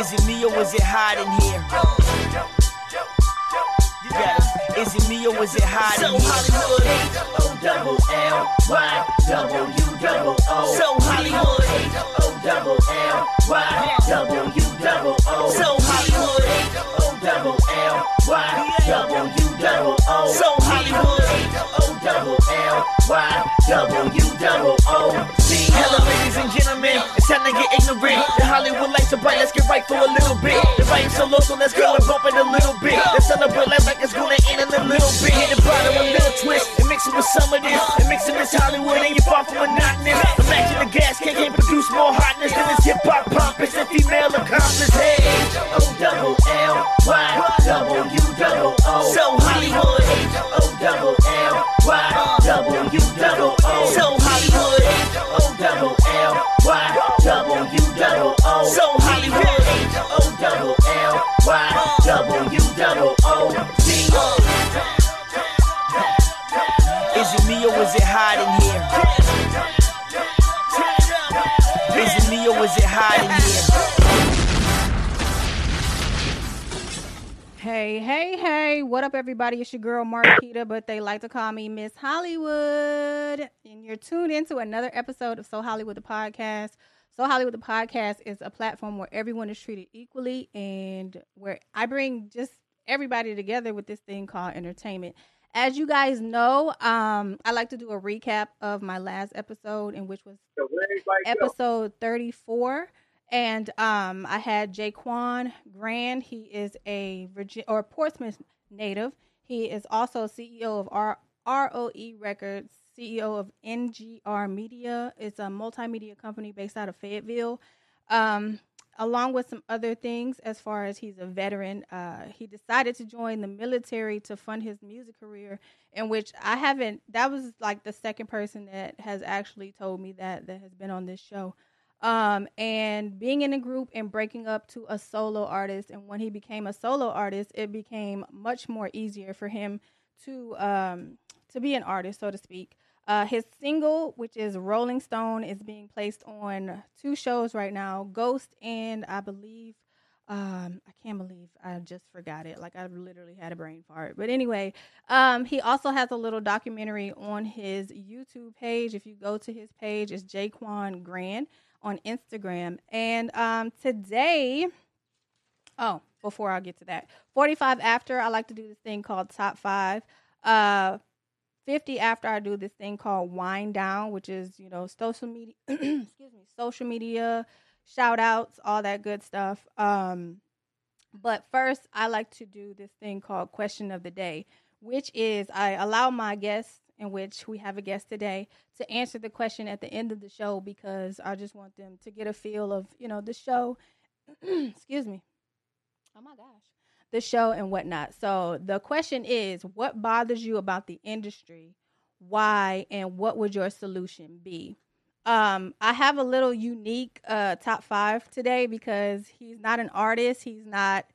Is it me or is it hot in here? It. Is it me or is it hot in here? So Hollywood. O double L Y W double O. So Hollywood. O double L Y W double O. So Hollywood. O double L Y W double O. So Hollywood. O double L Y W double O. Hello, ladies and gentlemen. It's time to get ignorant. The Hollywood lights are bright. Let's get right for a little bit. The vibe's so low, so let's go and bump it a little bit. Let's celebrate life like it's gonna end in a little bit. Hit the bottom, a little twist, and mix it with some of this. And mix it with Hollywood, and you're far from monotonous. Imagine the gas can can't produce more hotness than this hip hop pompous and female accomplice. Hey, O double L Y double O. so Hollywood. O double L Y W double O. So Hollywood. O double L Y W double O. So Hollywood. O double L Y W double O. Is it me or is it hot in here? Is it me or is it hot in here? Hey, hey, hey. What up, everybody? It's your girl, Marquita, but they like to call me Miss Hollywood. And you're tuned into another episode of So Hollywood, the podcast. So Hollywood, the podcast is a platform where everyone is treated equally and where I bring just everybody together with this thing called entertainment. As you guys know, um, I like to do a recap of my last episode, in which was episode 34 and um i had jaquan grand. He is a Virgin or portsmouth native. He is also ceo of R- roe records ceo of ngr media. It's a multimedia company based out of fayetteville. Um along with some other things as far as he's a veteran uh he decided to join the military to fund his music career in which i haven't that was like the second person that has actually told me that that has been on this show um, and being in a group and breaking up to a solo artist. And when he became a solo artist, it became much more easier for him to um, to be an artist, so to speak. Uh, his single, which is Rolling Stone, is being placed on two shows right now Ghost and I believe. Um, I can't believe I just forgot it. Like I literally had a brain fart. But anyway, um, he also has a little documentary on his YouTube page. If you go to his page, it's Jaquan Grand on Instagram. And um, today, oh, before I get to that, 45 after, I like to do this thing called Top Five. Uh, 50 after, I do this thing called Wind Down, which is, you know, social media, excuse me, social media, shout outs, all that good stuff. Um, but first, I like to do this thing called Question of the Day, which is I allow my guests in which we have a guest today to answer the question at the end of the show because I just want them to get a feel of, you know, the show. Excuse me. Oh my gosh. The show and whatnot. So the question is what bothers you about the industry? Why and what would your solution be? Um, I have a little unique uh, top five today because he's not an artist. He's not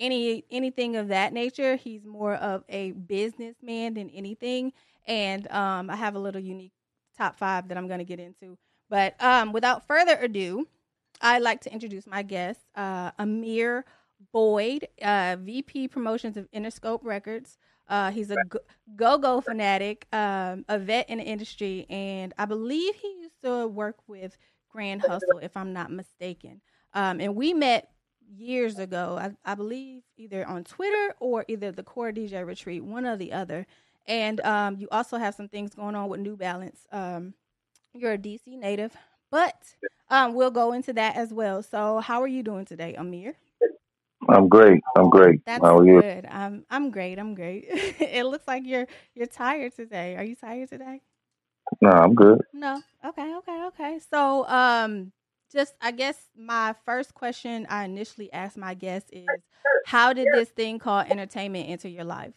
any anything of that nature. He's more of a businessman than anything and um, I have a little unique top five that I'm going to get into. But um, without further ado, I'd like to introduce my guest, uh, Amir Boyd, uh, VP Promotions of Interscope Records. Uh, he's a go go fanatic, um, a vet in the industry, and I believe he used to work with Grand Hustle, if I'm not mistaken. Um, and we met years ago, I, I, believe either on Twitter or either the Core DJ Retreat, one or the other. And um, you also have some things going on with New Balance. Um, you're a DC native, but um, we'll go into that as well. So, how are you doing today, Amir? I'm great. I'm great. That's how are you? good. I'm I'm great. I'm great. it looks like you're you're tired today. Are you tired today? No, I'm good. No. Okay. Okay. Okay. So, um, just I guess my first question I initially asked my guests is, how did this thing called entertainment enter your life?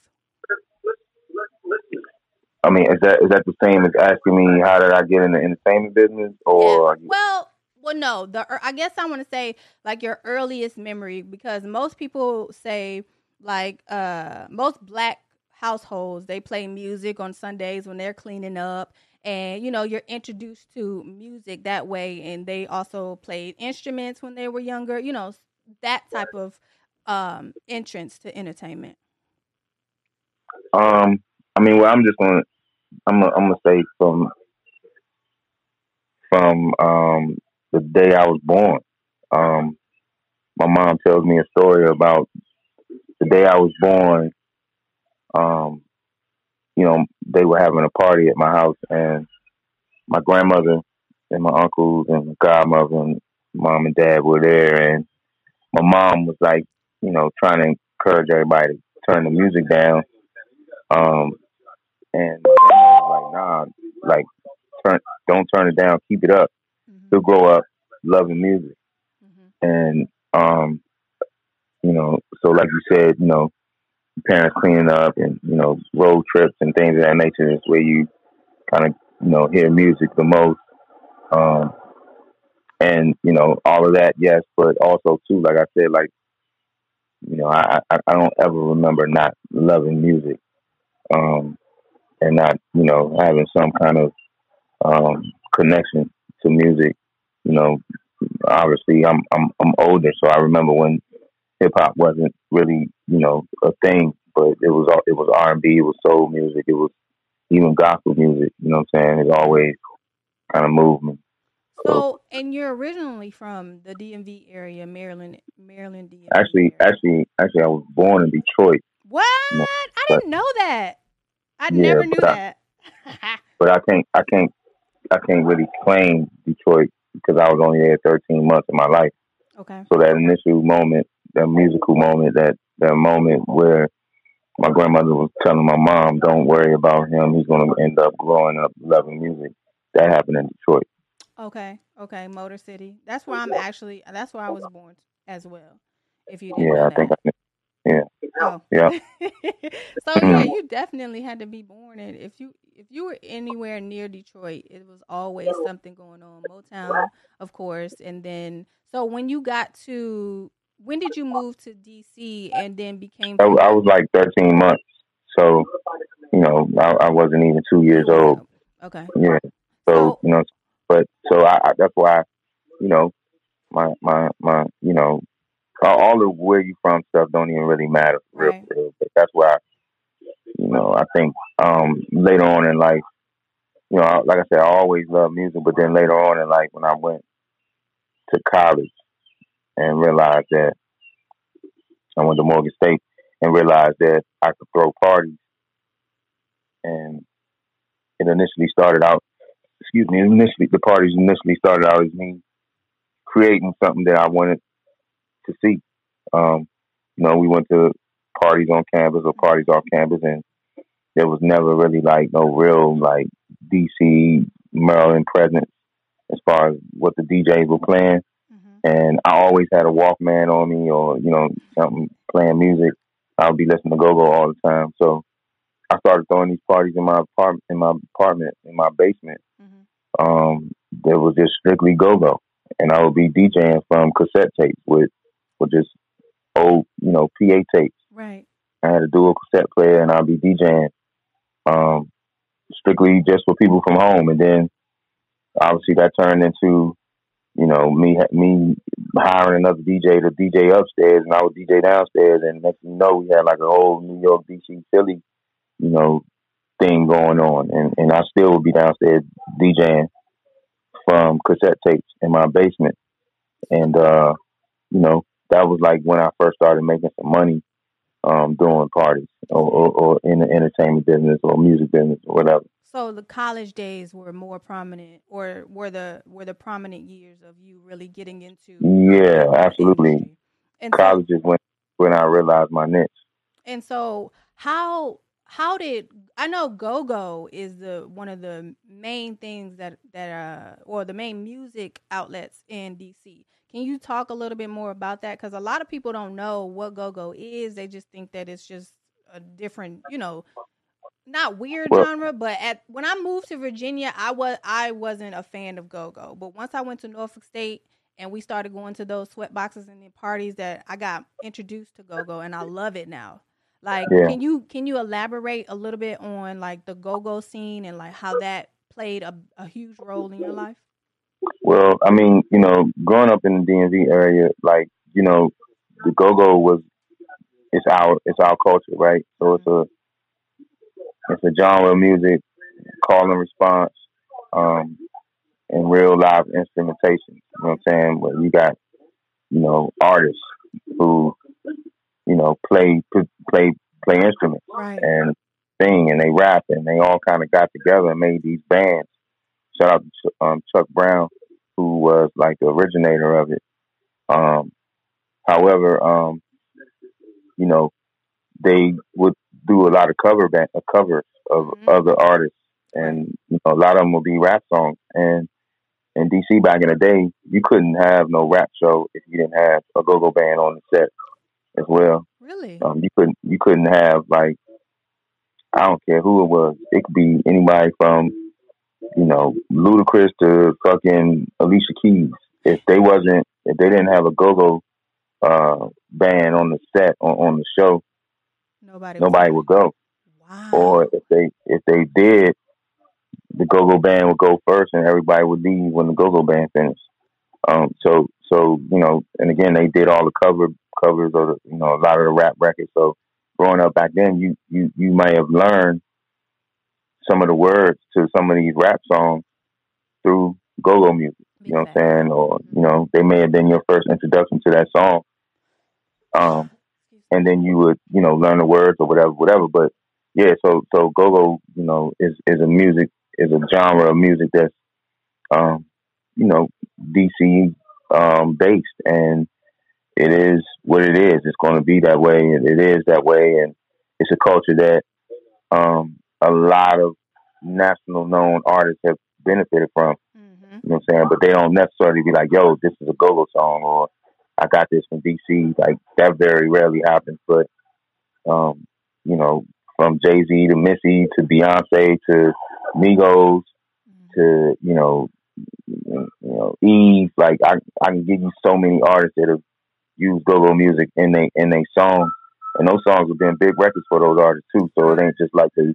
I mean, is that is that the same as asking me how did I get in the entertainment business, or yeah. well, well, no. The I guess I want to say like your earliest memory because most people say like uh most black households they play music on Sundays when they're cleaning up and you know you're introduced to music that way and they also played instruments when they were younger you know that type of um entrance to entertainment? Um, I mean, well, I'm just gonna, I'm gonna, I'm gonna say from, from um the day I was born. Um, my mom tells me a story about the day I was born. Um, you know, they were having a party at my house, and my grandmother and my uncles and my godmother and mom and dad were there, and my mom was like, you know, trying to encourage everybody to turn the music down. Um, and my grandma was like, nah, like, turn, don't turn it down, keep it up. Mm-hmm. He'll grow up loving music, Mm-hmm. and um, you know, so like you said, you know, parents cleaning up and you know, road trips and things of that nature is where you kind of you know hear music the most. Um, and you know all of that, yes, but also too, like I said, like you know, I I, I don't ever remember not loving music, um, and not you know having some kind of um, connection to music. You know, obviously I'm I'm I'm older, so I remember when hip hop wasn't really you know a thing, but it was all it was R and B, it was soul music, it was even gospel music. You know what I'm saying? It always kind of moved me. So, and you're originally from the DMV area, Maryland, Maryland DMV. Actually, area. actually, actually, I was born in Detroit, what? I didn't know that. I Yeah, never knew but I- that. but I can't I can't I can't really claim Detroit because I was only there 13 months of my life. okay. So that initial moment, that musical moment, that that moment where my grandmother was telling my mom, "Don't worry about him. He's going to end up growing up loving music." That happened in Detroit. Okay. Okay. Motor City. That's where I'm actually. That's where I was born as well. If you didn't Yeah, I think. that. I, Oh. Yeah. so yeah, mm. you definitely had to be born in. If you if you were anywhere near Detroit, it was always something going on. Motown, of course, and then so when you got to when did you move to DC and then became? I, I was like 13 months, so you know, I, I wasn't even two years oh, old. Okay. Yeah. So, So- you know, but so I, I that's why, you know, my my my you know, all, all the where you from stuff don't even really matter for real, Right. for real. But that's why, I, you know, I think um later on in life, you know, I- like I said, I always loved music, but then later on in life, when I went to college and realized that I went to Morgan State and realized that I could throw parties, and it initially started out excuse me, initially the parties initially started out as me creating something that I wanted to see. Um, you know, we went to parties on campus or parties off campus and there was never really like no real like DC Maryland presence as far as what the DJs were playing. hmm And I always had a Walkman on me or, you know, something playing music. I would be listening to go go all the time. So I started throwing these parties in my apartment in my apartment in my basement hmm um, there was just strictly go go, and I would be DJing from cassette tapes with with just old, you know, PA tapes. Right. I had a dual cassette player, and I'd be DJing um, strictly just for people from home, and then obviously that turned into you know me me hiring another DJ to DJ upstairs, and I would DJ downstairs, and next thing you know, we had like a whole New York, DC, Philly, you know, thing going on, and and I still would be downstairs DJing from cassette tapes in my basement, and uh, you know that was like when I first started making some money um, doing parties or, or, or in the entertainment business or music business or whatever. So the college days were more prominent, or were the were the prominent years of you really getting into Yeah, absolutely. And so, is when when I realized my niche. and so how how did I know go go is the one of the main things that that uh or the main music outlets in DC. Can you talk a little bit more about that? Because a lot of people don't know what go go is. They just think that it's just a different, you know, not weird Well- genre. But at when I moved to Virginia, I was I wasn't a fan of go go. But once I went to Norfolk State and we started going to those sweat boxes and the parties, that I got introduced to go go, and I love it now. Like, Yeah. can you can you elaborate a little bit on like the go go scene and like how that played a, a huge role in your life? Well, I mean, you know, growing up in the DMV area, like you know, the go go was it's our it's our culture, right? So it's a it's a genre of music, call and response, um, and real live instrumentation. You know what I'm saying? Where you got, you know, artists who, know, play play play instruments Right. and sing and they rap and they all kind of got together and made these bands. Shout out to um, Chuck Brown, who was like the originator of it. Um, however, um, you know, they would do a lot of cover band, uh, covers of Mhm. other artists, and you know, a lot of them would be rap songs. And in DC back in the day, you couldn't have no rap show if you didn't have a go-go band on the set as well. Really? Um, you couldn't you couldn't have like I don't care who it was. It could be anybody from you know Ludacris to fucking Alicia Keys. If they wasn't if they didn't have a go go uh, band on the set on, on the show, Nobody. nobody would go. Wow. Or if they if they did, the go go band would go first, and everybody would leave when the go go band finished. Um, so so you know, and again, they did all the cover covers or you know a lot of the rap records. So growing up back then, you you you might have learned some of the words to some of these rap songs through go go music. You know what I'm saying? Or you know, they may have been your first introduction to that song. Um, and then you would you know learn the words or whatever, whatever. But yeah, so so go go, you know, is is a music is a genre of music that's um, you know DC um, based, and it is what it is. It's going to be that way, and it is that way, and it's a culture that um, a lot of national known artists have benefited from. hmm You know what I'm saying? But they don't necessarily be like, yo, this is a go-go song or I got this from DC. Like that very rarely happens. But um, you know, from Jay Z to Missy to Beyonce to Migos to, you know, you know, Eve, like I I can give you so many artists that have used go-go music in they in their songs. And those songs have been big records for those artists too. So it ain't just like they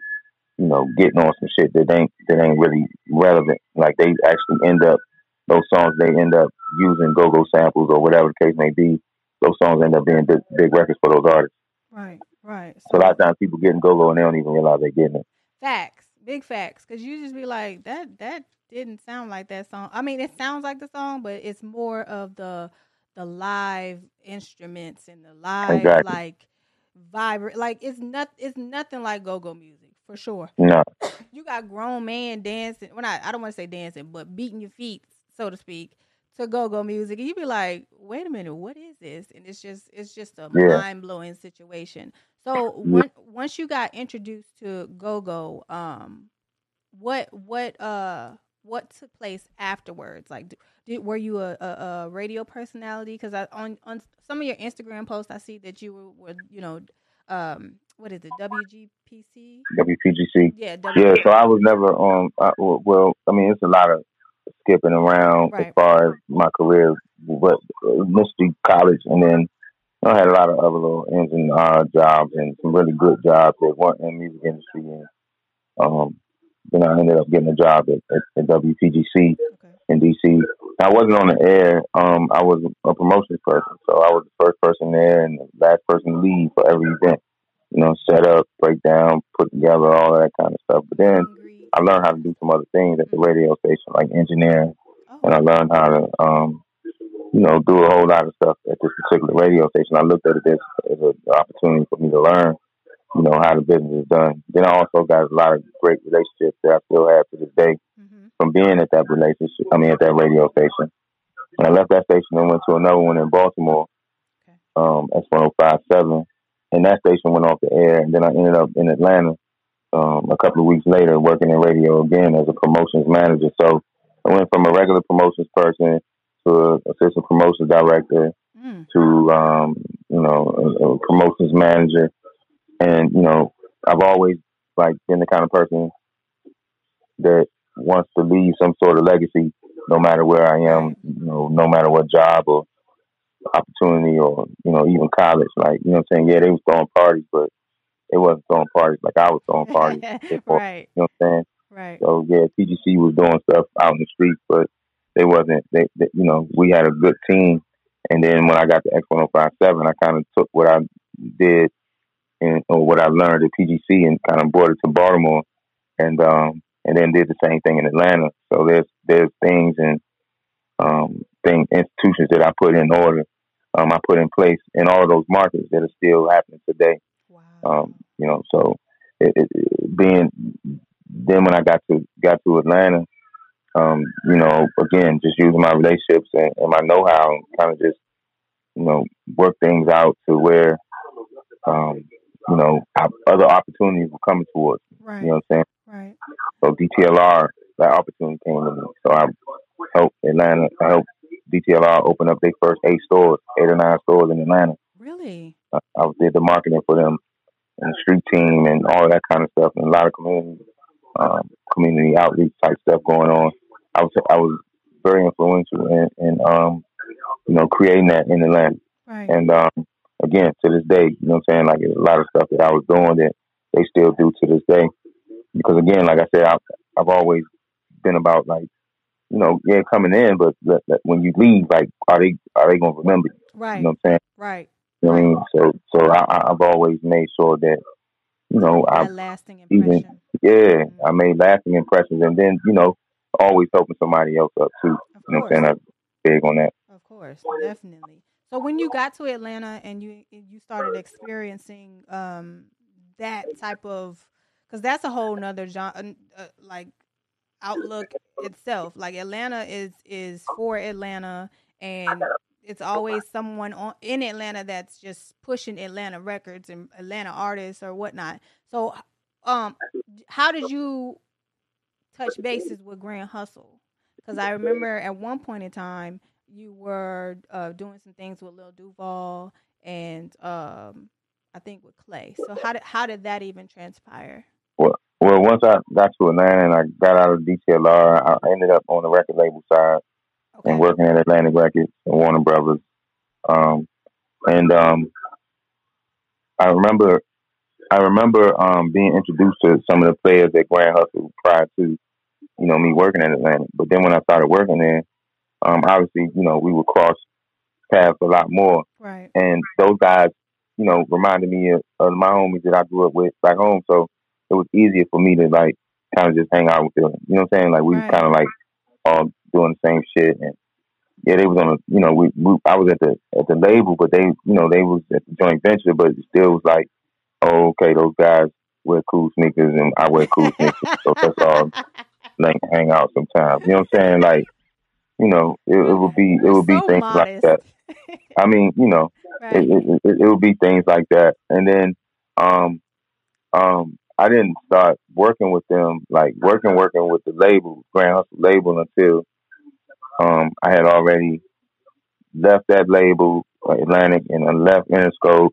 you know, getting on some shit that ain't that ain't really relevant. Like they actually end up those songs they end up using go go samples or whatever the case may be. Those songs end up being big, big records for those artists. Right. Right. So a lot of times people getting go go and they don't even realize they're getting it. Facts, big facts. Because you just be like, that that didn't sound like that song. I mean, it sounds like the song, but it's more of the the live instruments and the live Exactly. like vibrant. Like it's not it's nothing like go go music for sure. No, You got grown man dancing. Well, not I don't want to say dancing, but beating your feet, so to speak, to go go music. And you be like, wait a minute, what is this? And it's just it's just a Yeah. mind blowing situation. So when, once you got introduced to go go, um, what what uh what took place afterwards? Like, did were you a, a, a radio personality? Because I on on some of your Instagram posts, I see that you were, were you know, um, what is it, WGPC? WPGC. Yeah, w- Yeah, so I was never on. I, well, I mean, it's a lot of skipping around as far as my career, but uh, Mississippi College, and then I had a lot of other little and uh, jobs and some really good jobs that weren't in the music industry. And um, then I ended up getting a job at, at, at WPGC Okay. in DC. I wasn't on the air. Um, I was a promotions person, so I was the first person there and the last person to leave for every event. You know, set up, break down, put together, all that kind of stuff. But then I learned how to do some other things at the radio station, like engineering, Oh, and I learned how to, um, you know, do a whole lot of stuff at this particular radio station. I looked at it as, as an opportunity for me to learn, you know, how the business is done. Then I also got a lot of great relationships that I still have to this day mhm. from being at that relationship. I mean, at that radio station. And I left that station and went to another one in Baltimore, Okay. um, X1057, and that station went off the air. And then I ended up in Atlanta um, a couple of weeks later, working in radio again as a promotions manager. So I went from a regular promotions person to assistant promotions director Mm. to um, you know a, a promotions manager, and you know I've always like been the kind of person that wants to leave some sort of legacy, no matter where I am, you know, no matter what job or opportunity or you know even college. Like you know, what I'm saying yeah, they was throwing parties, but it wasn't throwing parties like I was throwing parties. right. You know what I'm saying? Right. So yeah, PGC was doing stuff out in the streets, but they wasn't. They, they, you know, we had a good team, And then when I got to X one oh five seven, I kind of took what I did and or what I learned at PGC and kind of brought it to Baltimore, and um, and then did the same thing in Atlanta. So there's there's things and um, thing institutions that I put in order, um, I put in place in all of those markets that are still happening today. Wow. Um, you know, so it, it, being then when I got to got to Atlanta, um, you know, again, just using my relationships and, and my know how and kind of just, you know, work things out to where, um, you know, other opportunities were coming towards me. Right. You know what I'm saying? Right. So DTLR, that opportunity came to me. So I helped Atlanta, I helped DTLR open up their first eight stores, eight or nine stores in Atlanta. Really? I, I did the marketing for them and the street team and all that kind of stuff and a lot of community um, community outreach type stuff going on. I was I was very influential in, in um, you know creating that in Atlanta. Right. And um, again, to this day, you know what I'm saying? Like a lot of stuff that I was doing that they still do to this day. Because again, like I said, I've, I've always been about like, you know, yeah, coming in, but when you leave, like, are they are they gonna remember you? Right. You know what I'm saying? Right. You know what I mean? So so I, I've always made sure that you know I lasting impression. Even, yeah, mm-hmm. I made lasting impressions, and then you know always helping somebody else up too. Of you know what I'm saying? I'm big on that. Of course, definitely. So when you got to Atlanta and you you started experiencing um, that type of because that's a whole nother genre, uh, like outlook itself. Like Atlanta is is for Atlanta, and it's always someone on, in Atlanta that's just pushing Atlanta records and Atlanta artists or whatnot. So, um, how did you touch bases with Grand Hustle? Because I remember at one point in time you were uh, doing some things with Lil Duval and um, I think with Clay. So how did how did that even transpire? Well, well, once I got to Atlanta and I got out of DTLR, I ended up on the record label side okay. and working at Atlantic Records and Warner Brothers. Um, and um, I remember, I remember um, being introduced to some of the players at Grand Hustle prior to, you know, me working at Atlantic. But then when I started working there, um, obviously, you know, we would cross paths a lot more. Right. And those guys, you know, reminded me of, of my homies that I grew up with back home. So it was easier for me to like kind of just hang out with them. You know what I'm saying? Like we right. kind of like all doing the same shit. And yeah, they was on a, you know, we, we I was at the at the label, but they, you know, they was at the joint venture, but it still was like, oh, okay, those guys wear cool sneakers and I wear cool sneakers, so that's all. Like hang out sometimes. You know what I'm saying? Like you know, it, it would be it would be so things modest. like that. I mean, you know, right. it, it, it, it would be things like that, and then um, um, I didn't start working with them, like working working with the label, Grand Hustle label, until um, I had already left that label, Atlantic, and I left Interscope.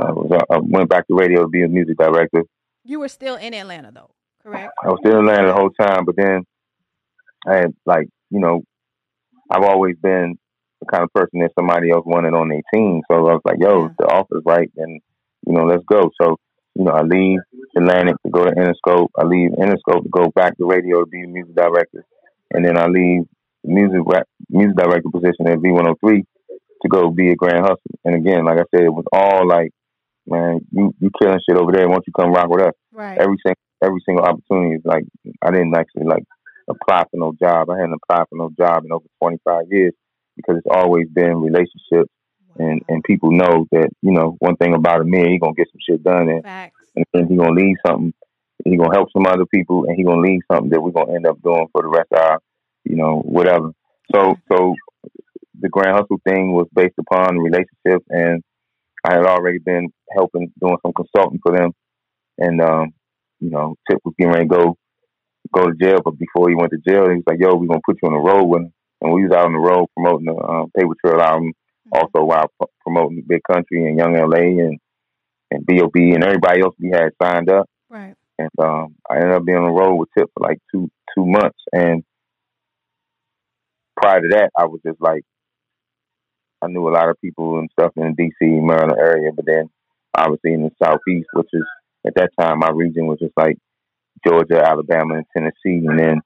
Uh, was, I went back to radio to be a music director. You were still in Atlanta, though, correct? I was still in Atlanta the whole time, but then I had like you know I've always been the kind of person that somebody else wanted on their team. So I was like, yo, the offer's right, then, you know, let's go. So, you know, I leave Atlantic to go to Interscope. I leave Interscope to go back to radio to be a music director. And then I leave music music director position at V103 to go be a Grand Hustle. And again, like I said, it was all like, man, you you killing shit over there. Won't you come rock with us? Right. Every single every single opportunity is like I didn't actually like apply for no job. I hadn't applied for no job in over 25 years because it's always been relationships. And, and people know that, you know, one thing about a man, he going to get some shit done. And, and then he going to leave something. He going to help some other people and he going to leave something that we're going to end up doing for the rest of our, you know, whatever. So, so the Grand Hustle thing was based upon relationships and I had already been helping, doing some consulting for them. And, um, you know, Tip was getting ready to go go to jail, but before he went to jail, he was like, "Yo, we're gonna put you on the road." When and we was out on the road promoting the um, Paper Trail album, mm-hmm. also while p- promoting Big Kuntry and Young LA and and B.O.B. and everybody else we had signed up. Right. And um, I ended up being on the road with Tip for like two two months, and prior to that, I was just like, I knew a lot of people and stuff in the D.C. Maryland area, but then obviously in the Southeast, which is at that time my region was just like Georgia, Alabama, and Tennessee, and then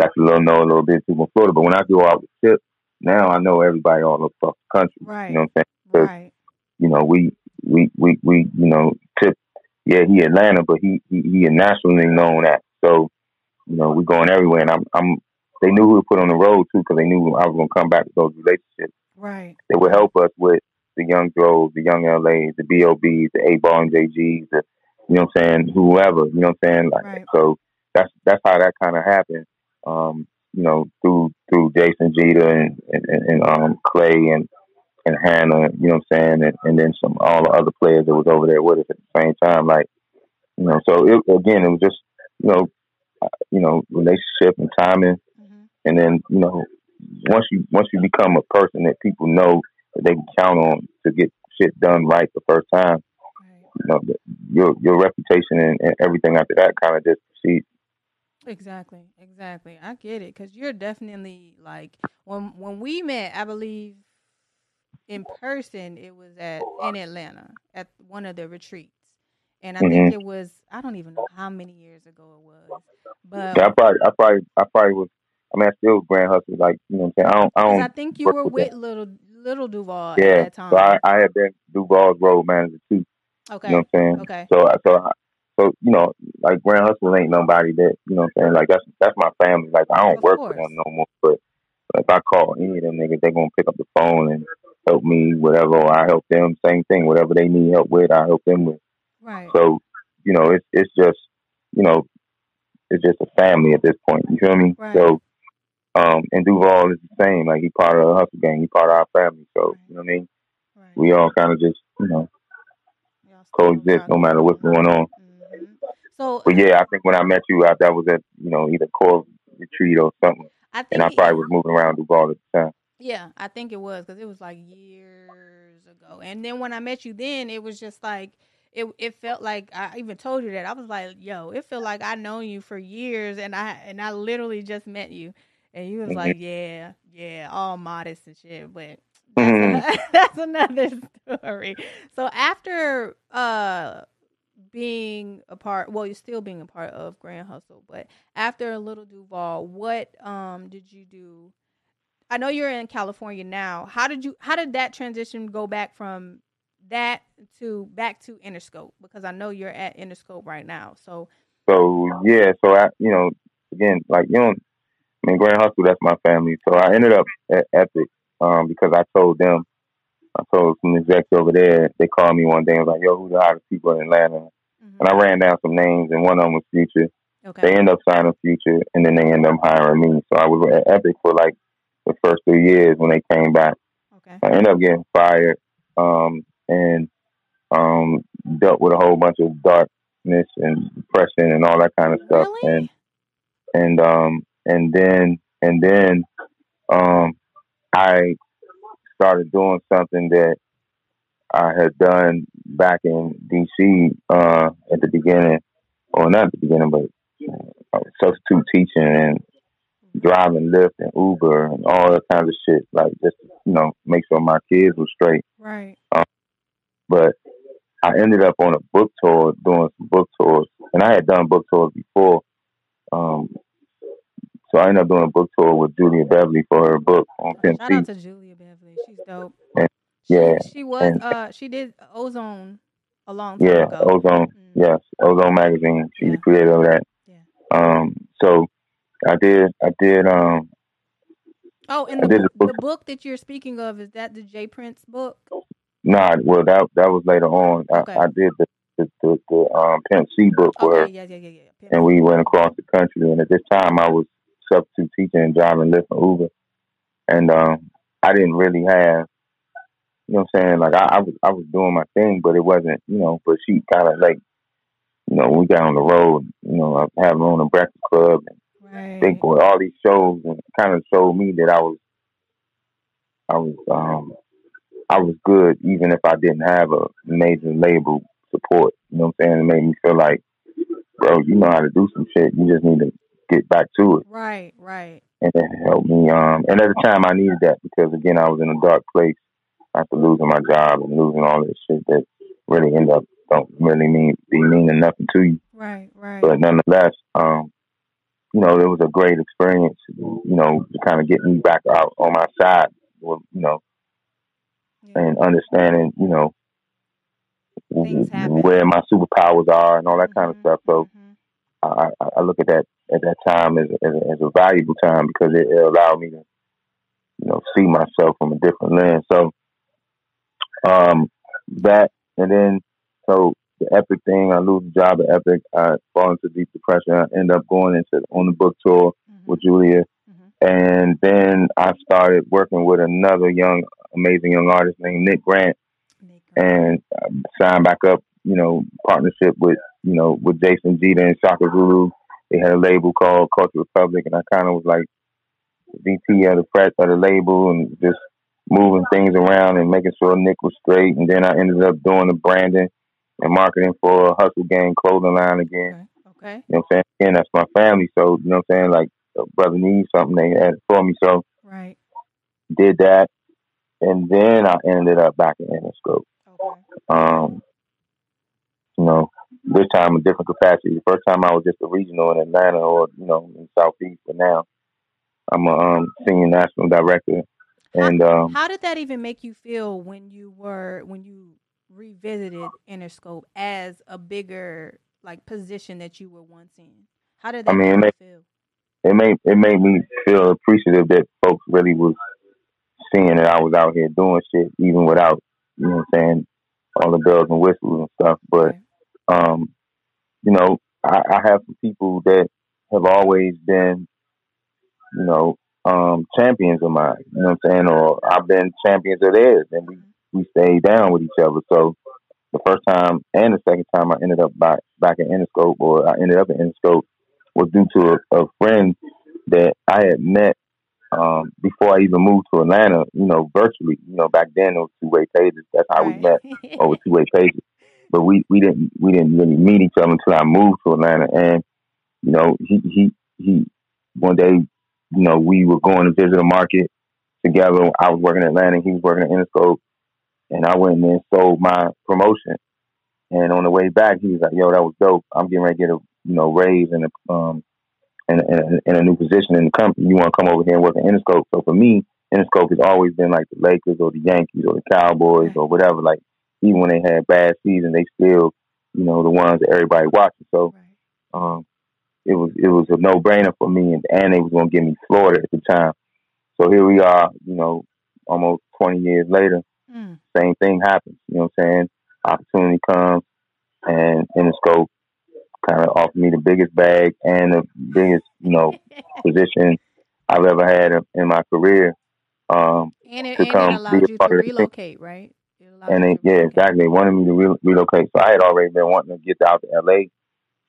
got to little know a little bit too from Florida. But when I go out with Tip, now I know everybody all across the country. Right. You know what I'm saying? Right. You know, we we we we you know tip. Yeah, he Atlanta, but he he, he a nationally known act. So you know, we going everywhere, and I'm I'm. They knew who to put on the road too, because they knew I was gonna come back to those relationships. Right. They would help us with the young Droves, the young LAs, the BOBs, the A Ball and JGs, the you know what I'm saying, whoever, you know what I'm saying? Like Right. so that's that's how that kinda happened. Um, you know, through through Jason Geter and, and, and, um Clay and and Hannah, you know what I'm saying, and, and then some all the other players that was over there with us at the same time. Like, you know, so it again it was just, you know, uh, you know, relationship and timing hmm and then you know once you once you become a person that people know that they can count on to get shit done right the first time. You know your your reputation and, and everything after that kind of just proceeds. Exactly, exactly. I get it because you're definitely like when when we met. I believe in person it was at in Atlanta at one of the retreats, and I think Mhm. it was I don't even know how many years ago it was, but Yeah, I probably I probably I probably was. I mean, I still was Grand Hustle, like you know what I'm saying. I don't I don't I think you were with with little little Duval yeah. at that time. So I I had been Duval's road manager too. Okay, You know what I'm saying? okay, So so so you know like Grand Hustle ain't nobody that you know what I'm saying. Like that's that's my family. Like I don't Of work course. for them no more, but if I call any of them niggas, they gonna pick up the phone and help me, whatever. Or I help them, same thing. Whatever they need help with, I help them with. right, So, you know, it's it's just, you know, it's just a family at this point. You feel me? Right. So, um, and Duval is the same. Like he part of the hustle gang. He part of our family. So, Right. you know what I mean? right. We all kind of just, you know, coexist no matter what's going on. Mhm. So But yeah, I think when I met you, I, that was at, you know, either core retreat or something. I think And I it- probably was moving around Duval at the time. Yeah, I think it was because it was like years ago. And then when I met you, then it was just like it. It felt like I even told you that I was like, "Yo, it felt like I known you for years, and I and I literally just met you." And you was Mhm. like, "Yeah, yeah, all modest and shit," but that's, Mhm. that's another story. So after uh being a part, well, you're still being a part of Grand Hustle, but after a Little Duval, what um did you do? I know you're in California now. How did you how did that transition go back from that to back to Interscope? Because I know you're at Interscope right now. So So yeah, so I, you know, again, like you know, I mean, Grand Hustle, that's my family. So I ended up at Epic um, because I told them, I told some execs over there. They called me one day and was like, "Yo, who the hottest people in Atlanta?" mhm. And I ran down some names, and one of them was Future. They end up signing Future, and then they end up hiring me. So I was at Epic for like the first three years when they came back. okay, I ended up getting fired um, and um, dealt with a whole bunch of darkness and depression and all that kind of stuff. Really? And and um and then and then um I started doing something that I had done back in DC uh at the beginning. Or not at the beginning but uh, substitute teaching and driving Lyft and Uber and all that kinds of shit like just you know make sure my kids were straight. Right, but I ended up on a book tour doing some book tours and I had done book tours before um so I ended up doing a book tour with Julia Beverly for her book on Pimp Shout out to Julia Beverly. She's dope. And- She, yeah, she was and- uh she did Ozone a long time Yeah, ago. Ozone. Mm. Yes, Ozone magazine. She's Yeah. the creator of that. Yeah. Um, so I did, I did, um, Oh, and the did book, the the book- that you're speaking of is that the J Prince book? nah, well, that that was later on. Okay. I, I did the the, the, the um, Pimp C book Okay, yeah, yeah, yeah, yeah. And we went across the country. And at this time, I was substitute teaching and driving Lyft and Uber, and um, I didn't really have, you know, what I'm saying like I, I was I was doing my thing, but it wasn't, you know. But she kind of like, you know, we got on the road, you know, I having on a breakfast club and right. Big Boy, all these shows, and kind of showed me that I was, I was, um, I was good, even if I didn't have a major label support. You know what I'm saying? It made me feel like, bro, you know how to do some shit. You just need to get back to it, Right, right. and it helped me. Um, and at the time, I needed that because again, I was in a dark place after losing my job and losing all this shit that really end up don't really mean be meaning nothing to you. Right, right. But nonetheless, um, you know, it was a great experience, you know, to kind of get me back out on my side, you know, Yeah. and understanding, you know, where my superpowers are and all that kind of stuff. So mhm. I, I, I look at that at that time as, as, a- as a valuable time because it, it allowed me to, you know, see myself from a different lens. So, um, that and then so the Epic thing, I lose the job at Epic. I fall into deep depression. I end up going into on the book tour Mhm, with Julia, mhm. and then I started working with another young, amazing young artist named Nick Grant, Nick Grant. and signed back up. You know, partnership with you know with Jason Geter and Shaka Zulu. They had a label called Culture Republic, and I kind of was like VP of the press of the label and just moving things around and making sure Nick was straight. And then I ended up doing the branding and marketing for Hustle Gang clothing line again. Okay. Okay. You know what I'm saying? Again, that's my family. So, you know what I'm saying? Like, a brother needs something, they had it for me. So, Right. did that. And then I ended up back in Interscope. Okay. Um, you know, this time a different capacity. The first time I was just a regional in Atlanta or, you know, in Southeast, but now I'm a um, senior national director. And um, How did that even make you feel when you were when you revisited Interscope as a bigger like position that you were once in? How did that I mean, it made- you feel? it made it made me feel appreciative that folks really was seeing that I was out here doing shit, even without, you know what I'm saying, all the bells and whistles and stuff. But. Um, you know, I, I have some people that have always been, you know, um, champions of mine. You know what I'm saying? Or I've been champions of theirs, and we we stayed down with each other. So the first time and the second time I ended up back back in Interscope, or I ended up in Interscope, was due to a, a friend that I had met um, before I even moved to Atlanta. You know, virtually. You know, back then it was two way pages. That's how we met over two way pages. But we, we didn't we didn't really meet each other until I moved to Atlanta. And you know, he he he one day, you know, we were going to visit a market together. I was working in Atlanta, he was working at Interscope, and I went in and sold my promotion. And on the way back, he was like, "Yo, that was dope. I'm getting ready to get a you know raise and a um and, and, and a new position in the company. You want to come over here and work at Interscope?" So for me, Interscope has always been like the Lakers or the Yankees or the Cowboys or whatever. Like even when they had bad season, they still you know the ones that everybody watching. So Right. um, it was it was a no brainer for me, and, and they was gonna give me Florida at the time. So here we are, you know, almost twenty years later. Mm. Same thing happens. You know what I'm saying? Opportunity comes, and Interscope kind of offered me the biggest bag and the biggest, you know, position I've ever had in my career. Um, and it, to and come it be allowed a you to part of the team. relocate, right? And they, yeah, exactly. They wanted me to re- relocate. So I had already been wanting to get out to LA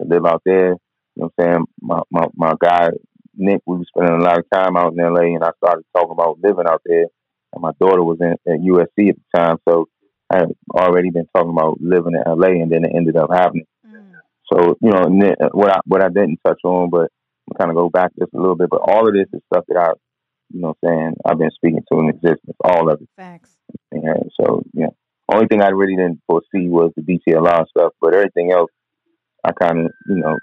to live out there. You know what I'm saying? My, my, my guy, Nick, we were spending a lot of time out in LA and I started talking about living out there. And my daughter was in at USC at the time. So I had already been talking about living in LA and then it ended up happening. Mm. So, you know, then what I, what I didn't touch on, but I'm kind of go back just a little bit, but all of this is stuff that I, you know what I'm saying, I've been speaking to in existence, all of it. Facts. Yeah, so yeah. Only thing I really didn't foresee was the DTLR stuff, but everything else, I kind of you know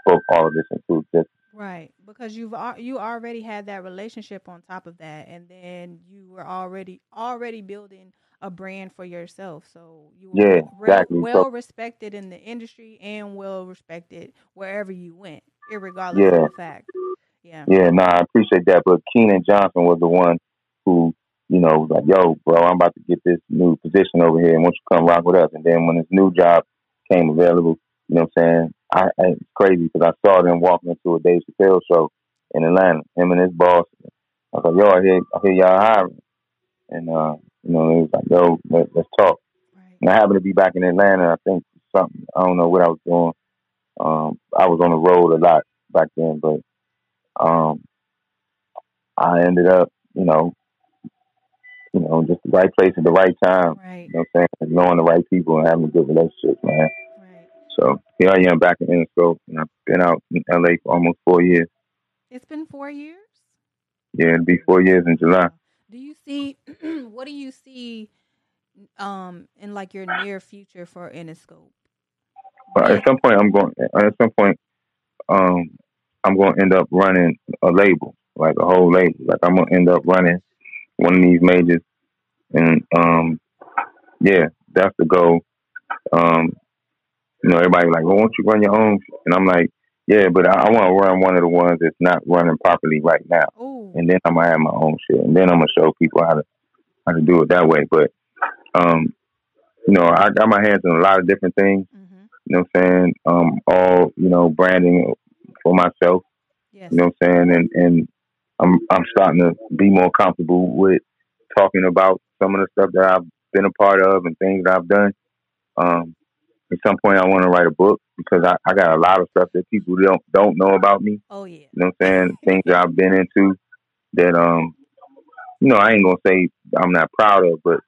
spoke all of this into existence. Right, because you've you already had that relationship on top of that, and then you were already already building a brand for yourself. So you were Yeah, re- exactly. So- well respected in the industry and well respected wherever you went, irregardless Yeah. of the fact. Yeah. Yeah, nah, I appreciate that. But Keenan Johnson was the one who you know like, "Yo, bro, I'm about to get this new position over here, and don't you come rock with us?" And then when this new job came available, you know what I'm saying? I, I it's crazy because I saw them walking into a Dave Chappelle show in Atlanta, him and his boss. I was like, "Yo, I hear, I hear y'all hiring," and uh, you know, it was like, "Yo, let, let's talk." Right. And I happened to be back in Atlanta. I think something. I don't know what I was doing. Um, I was on the road a lot back then, but um, I ended up, you know, you know, just the right place at the right time. Right. You know what I'm saying? Knowing the right people and having a good relationship, man. Right. So here I am back in Interscope, and I've been out in LA for almost four years. It's been four years. Yeah, it'll be four years in July. Do you see what do you see um in like your near future for Interscope? Yeah. at some point, I'm going. At some point, um, I'm gonna end up running a label, like a whole label. Like I'm gonna end up running one of these majors, and um, yeah, that's the goal. Um, you know, everybody like, well, won't you run your own? And I'm like, yeah, but I, I want to run one of the ones that's not running properly right now, Ooh. and then I'm gonna have my own shit, and then I'm gonna show people how to how to do it that way. But um, you know, I got my hands in a lot of different things. hmm You know what I'm saying? Um, all you know, branding for myself. Yes. You know what I'm saying? And and I'm I'm starting to be more comfortable with talking about some of the stuff that I've been a part of and things that I've done. Um, at some point, I want to write a book because I, I got a lot of stuff that people don't don't know about me. oh yeah. You know what I'm saying? things that I've been into that um, you know, I ain't gonna say I'm not proud of, but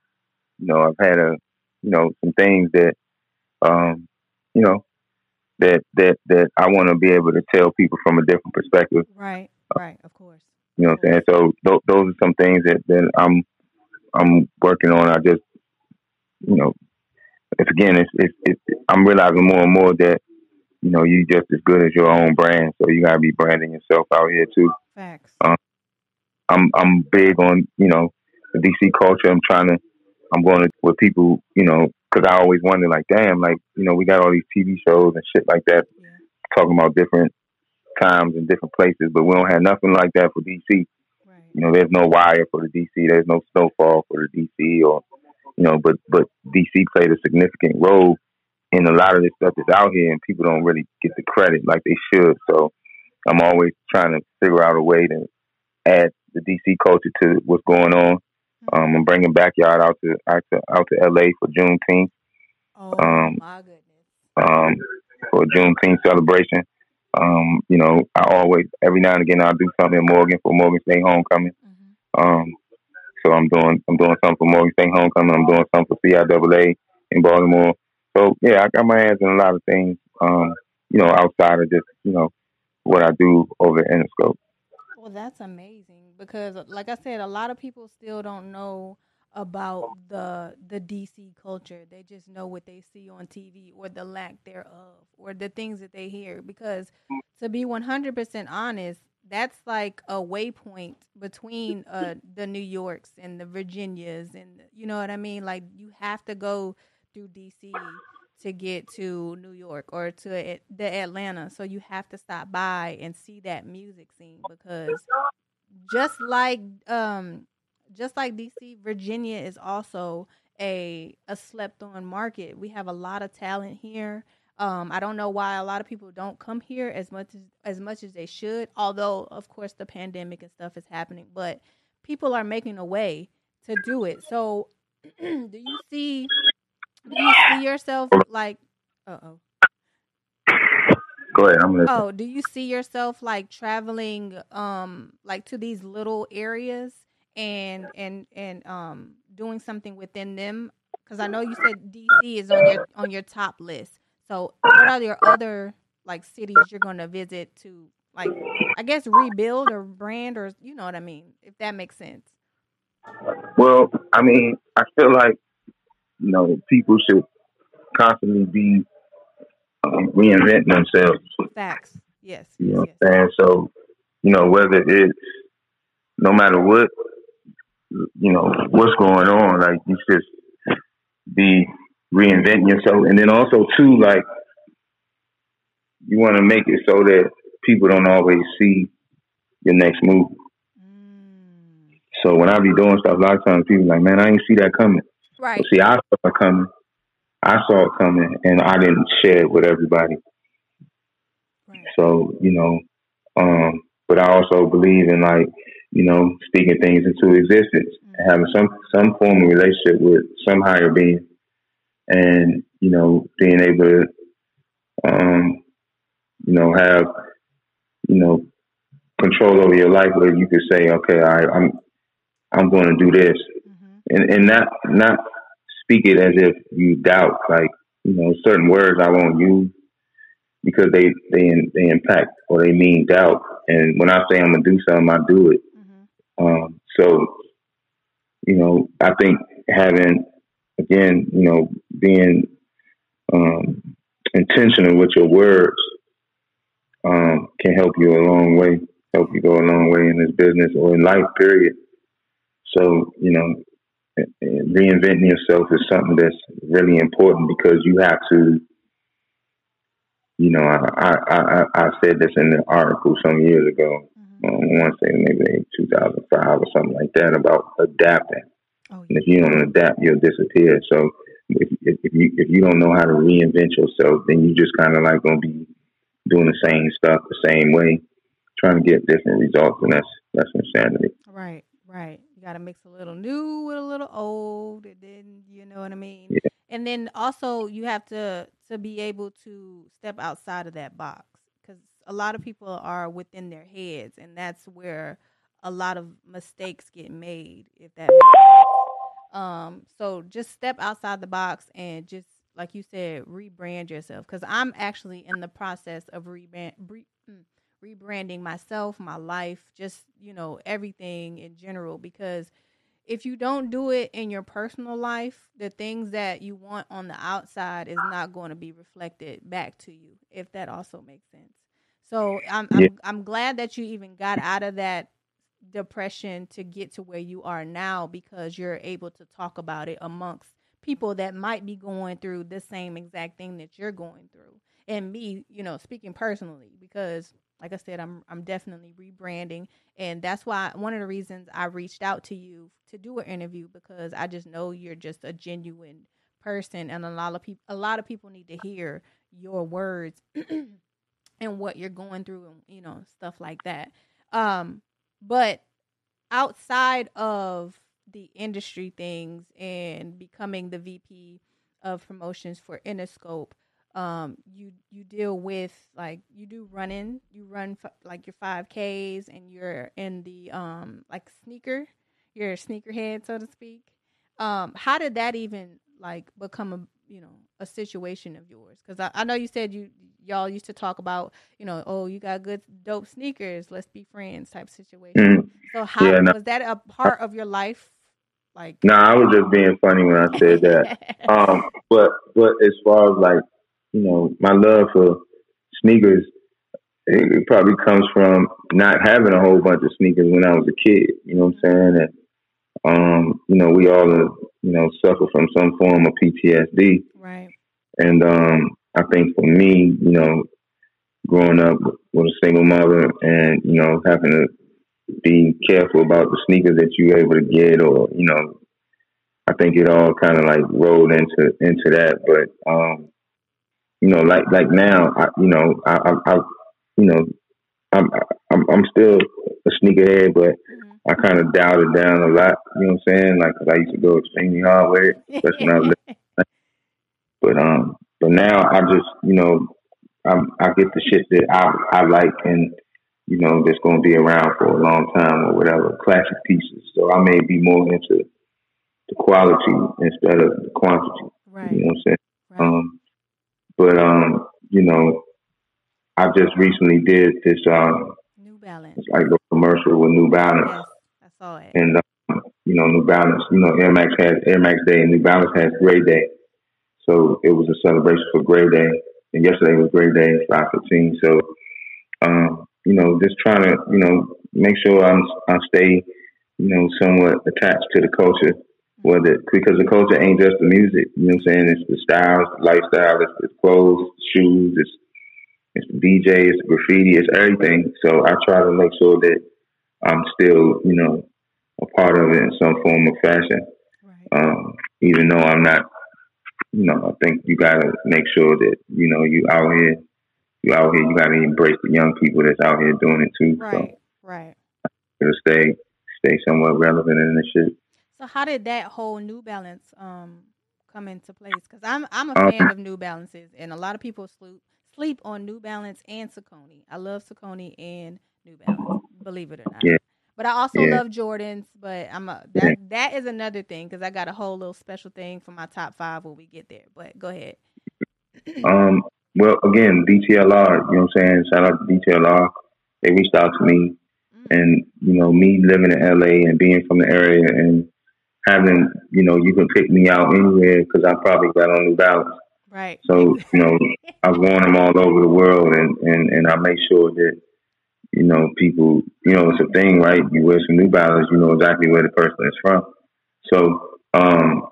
you know, I've had a you know some things that um, you know that that that I want to be able to tell people from a different perspective. Right. Right. Of course. You know what I'm saying? So th- those are some things that, that I'm I'm working on. I just you know, it's again, it's, it's it's I'm realizing more and more that you know you just as good as your own brand. So you gotta be branding yourself out here too. Facts. Um, I'm I'm big on you know the DC culture. I'm trying to I'm going to with people you know because I always wonder like damn like you know we got all these TV shows and shit like that Yeah. talking about different times in different places, but we don't have nothing like that for DC. Right. You know, there's no wire for the DC. There's no snowfall for the DC, or you know, but but DC played a significant role in a lot of this stuff that's out here, and people don't really get the credit like they should. So I'm always trying to figure out a way to add the DC culture to what's going on. Um, I'm bringing backyard out to out to out to LA for Juneteenth, Oh um, my goodness. um, for a Juneteenth celebration. Um, you know, I always every now and again I'll do something in Morgan for Morgan State Homecoming. hmm Um, so I'm doing I'm doing something for Morgan State Homecoming. I'm doing something for CIAA in Baltimore. So yeah, I got my hands in a lot of things. Um, you know, outside of just you know what I do over at Interscope. Well, that's amazing because, like I said, a lot of people still don't know about the the DC culture. They just know what they see on TV or the lack thereof or the things that they hear. Because to be one hundred percent honest, that's like a waypoint between uh, the New Yorks and the Virginias, and you know what I mean. Like you have to go through DC to get to New York or to the Atlanta. So you have to stop by and see that music scene because just like um just like DC, Virginia is also a a slept on market. We have a lot of talent here. Um, I don't know why a lot of people don't come here as much as as much as they should. Although, of course, the pandemic and stuff is happening, but people are making a way to do it. So, do you see? Do you see yourself like? Uh oh. Go ahead, I'm listening. Oh, do you see yourself like traveling um like to these little areas and and and um doing something within them? Because I know you said DC is on your on your top list. So what are your other like cities you're going to visit to like I guess rebuild or brand or you know what I mean if that makes sense. Well, I mean, I feel like you know people should constantly be um, reinventing themselves. Facts. Yes. You yes, know what. I'm saying? So, you know, whether it's no matter what, you know, what's going on, like you just be reinventing yourself. And then also too, like you wanna make it so that people don't always see your next move. Mm. So when I be doing stuff, a lot of times people like, Man, I didn't see that coming. Right. But see I saw it coming. I saw it coming and I didn't share it with everybody. Right. So, you know, um, but I also believe in like, you know, speaking things into existence, Mhm. having some some form of relationship with some higher being, and you know, being able to, um, you know, have, you know, control over your life where you could say, okay, I, I'm, I'm going to do this, Mhm. and and not not speak it as if you doubt, like you know, certain words I won't use because they they they impact or they mean doubt. And when I say I'm gonna do something, I do it. So, you know, I think having again, you know, being um, intentional with your words um, can help you a long way, help you go a long way in this business or in life, period. So, you know, reinventing yourself is something that's really important because you have to, you know, I, I, I, said this in an article some years ago. I want to say maybe 2005 or something like that about adapting. Oh, yeah. And if you don't adapt, you'll disappear. So if, if, if you if you don't know how to reinvent yourself, then you just kind of like gonna be doing the same stuff the same way, trying to get different results, and that's that's insanity. Right, right. You got to mix a little new with a little old, and then you know what I mean. Yeah. And then also you have to to be able to step outside of that box a lot of people are within their heads, and that's where a lot of mistakes get made. If that. Um, so just step outside the box and just like you said, rebrand yourself. Because I'm actually in the process of rebrand, re, mm, rebranding myself, my life, just you know everything in general. Because if you don't do it in your personal life, the things that you want on the outside is not going to be reflected back to you. If that also makes sense. So I'm I'm, I'm glad that you even got out of that depression to get to where you are now because you're able to talk about it amongst people that might be going through the same exact thing that you're going through. And me, you know, speaking personally because like I said, I'm I'm definitely rebranding and that's why one of the reasons I reached out to you to do an interview because I just know you're just a genuine person and a lot of people a lot of people need to hear your words and what you're going through and you know stuff like that. Um but outside of the industry things and becoming the VP of promotions for Interscope, um, you you deal with like you do running, you run f- like your five Ks, and you're in the um like sneaker, you're a sneakerhead so to speak. Um, how did that even like become a you know a situation of yours? Because I, I know you said you y'all used to talk about you know oh you got good dope sneakers, let's be friends type situation. Mm-hmm. So how yeah, no. was that a part of your life like, no, nah, I was just being funny when I said that. um, but but as far as like, you know, my love for sneakers, it probably comes from not having a whole bunch of sneakers when I was a kid. You know what I'm saying? And um, you know, we all, uh, you know, suffer from some form of PTSD. Right. And um, I think for me, you know, growing up with a single mother and you know having to be careful about the sneakers that you're able to get, or you know, I think it all kind of like rolled into into that. But um, you know, like like now, I, you know, I, I, I you know, I'm I'm I'm still a sneakerhead, but. I kind of dialed it down a lot. You know what I'm saying? Like, cause I used to go extremely hard with it, especially when I was. But um, but now I just you know, I'm, I get the shit that I I like and you know, that's going to be around for a long time or whatever, classic pieces. So I may be more into the quality instead of the quantity. Right. You know what I'm saying? Right. Um, but um, you know, I just recently did this um, New Balance, it's like a commercial with New Balance. Yes, I saw it. And um, you know, New Balance, you know, Air Max has Air Max Day, and New Balance has Gray Day. So it was a celebration for Gray Day, and yesterday was Gray Day, five fifteen. So um, you know, just trying to, you know, make sure I'm I stay, you know, somewhat attached to the culture. Whether because the culture ain't just the music, you know what I'm saying? It's the styles, the lifestyle, it's the clothes, shoes, it's it's the DJ, it's the graffiti, it's everything. So I try to make sure that I'm still, you know, a part of it in some form or fashion. Right. Um, even though I'm not, you know, I think you gotta make sure that, you know, you out here you out here, you got to embrace the young people that's out here doing it too. Right, so, right. To stay, stay somewhat relevant in this shit. So how did that whole New Balance um come into place? Because I'm I'm a um, fan of New Balances, and a lot of people sleep sleep on New Balance and Saucony. I love Saucony and New Balance, believe it or not. Yeah. But I also yeah. love Jordans. But I'm a that yeah. that is another thing because I got a whole little special thing for my top five when we get there. But go ahead. um, well, again, DTLR, you know what I'm saying? Shout out to DTLR. They reached out to me. Mm. And, you know, me living in LA and being from the area and having, you know, you can pick me out anywhere because I probably got on New Balance. Right. So you know, I've worn them all over the world, and and and I make sure that you know people, you know, it's a thing, right? You wear some New Balance, you know exactly where the person is from. So, um,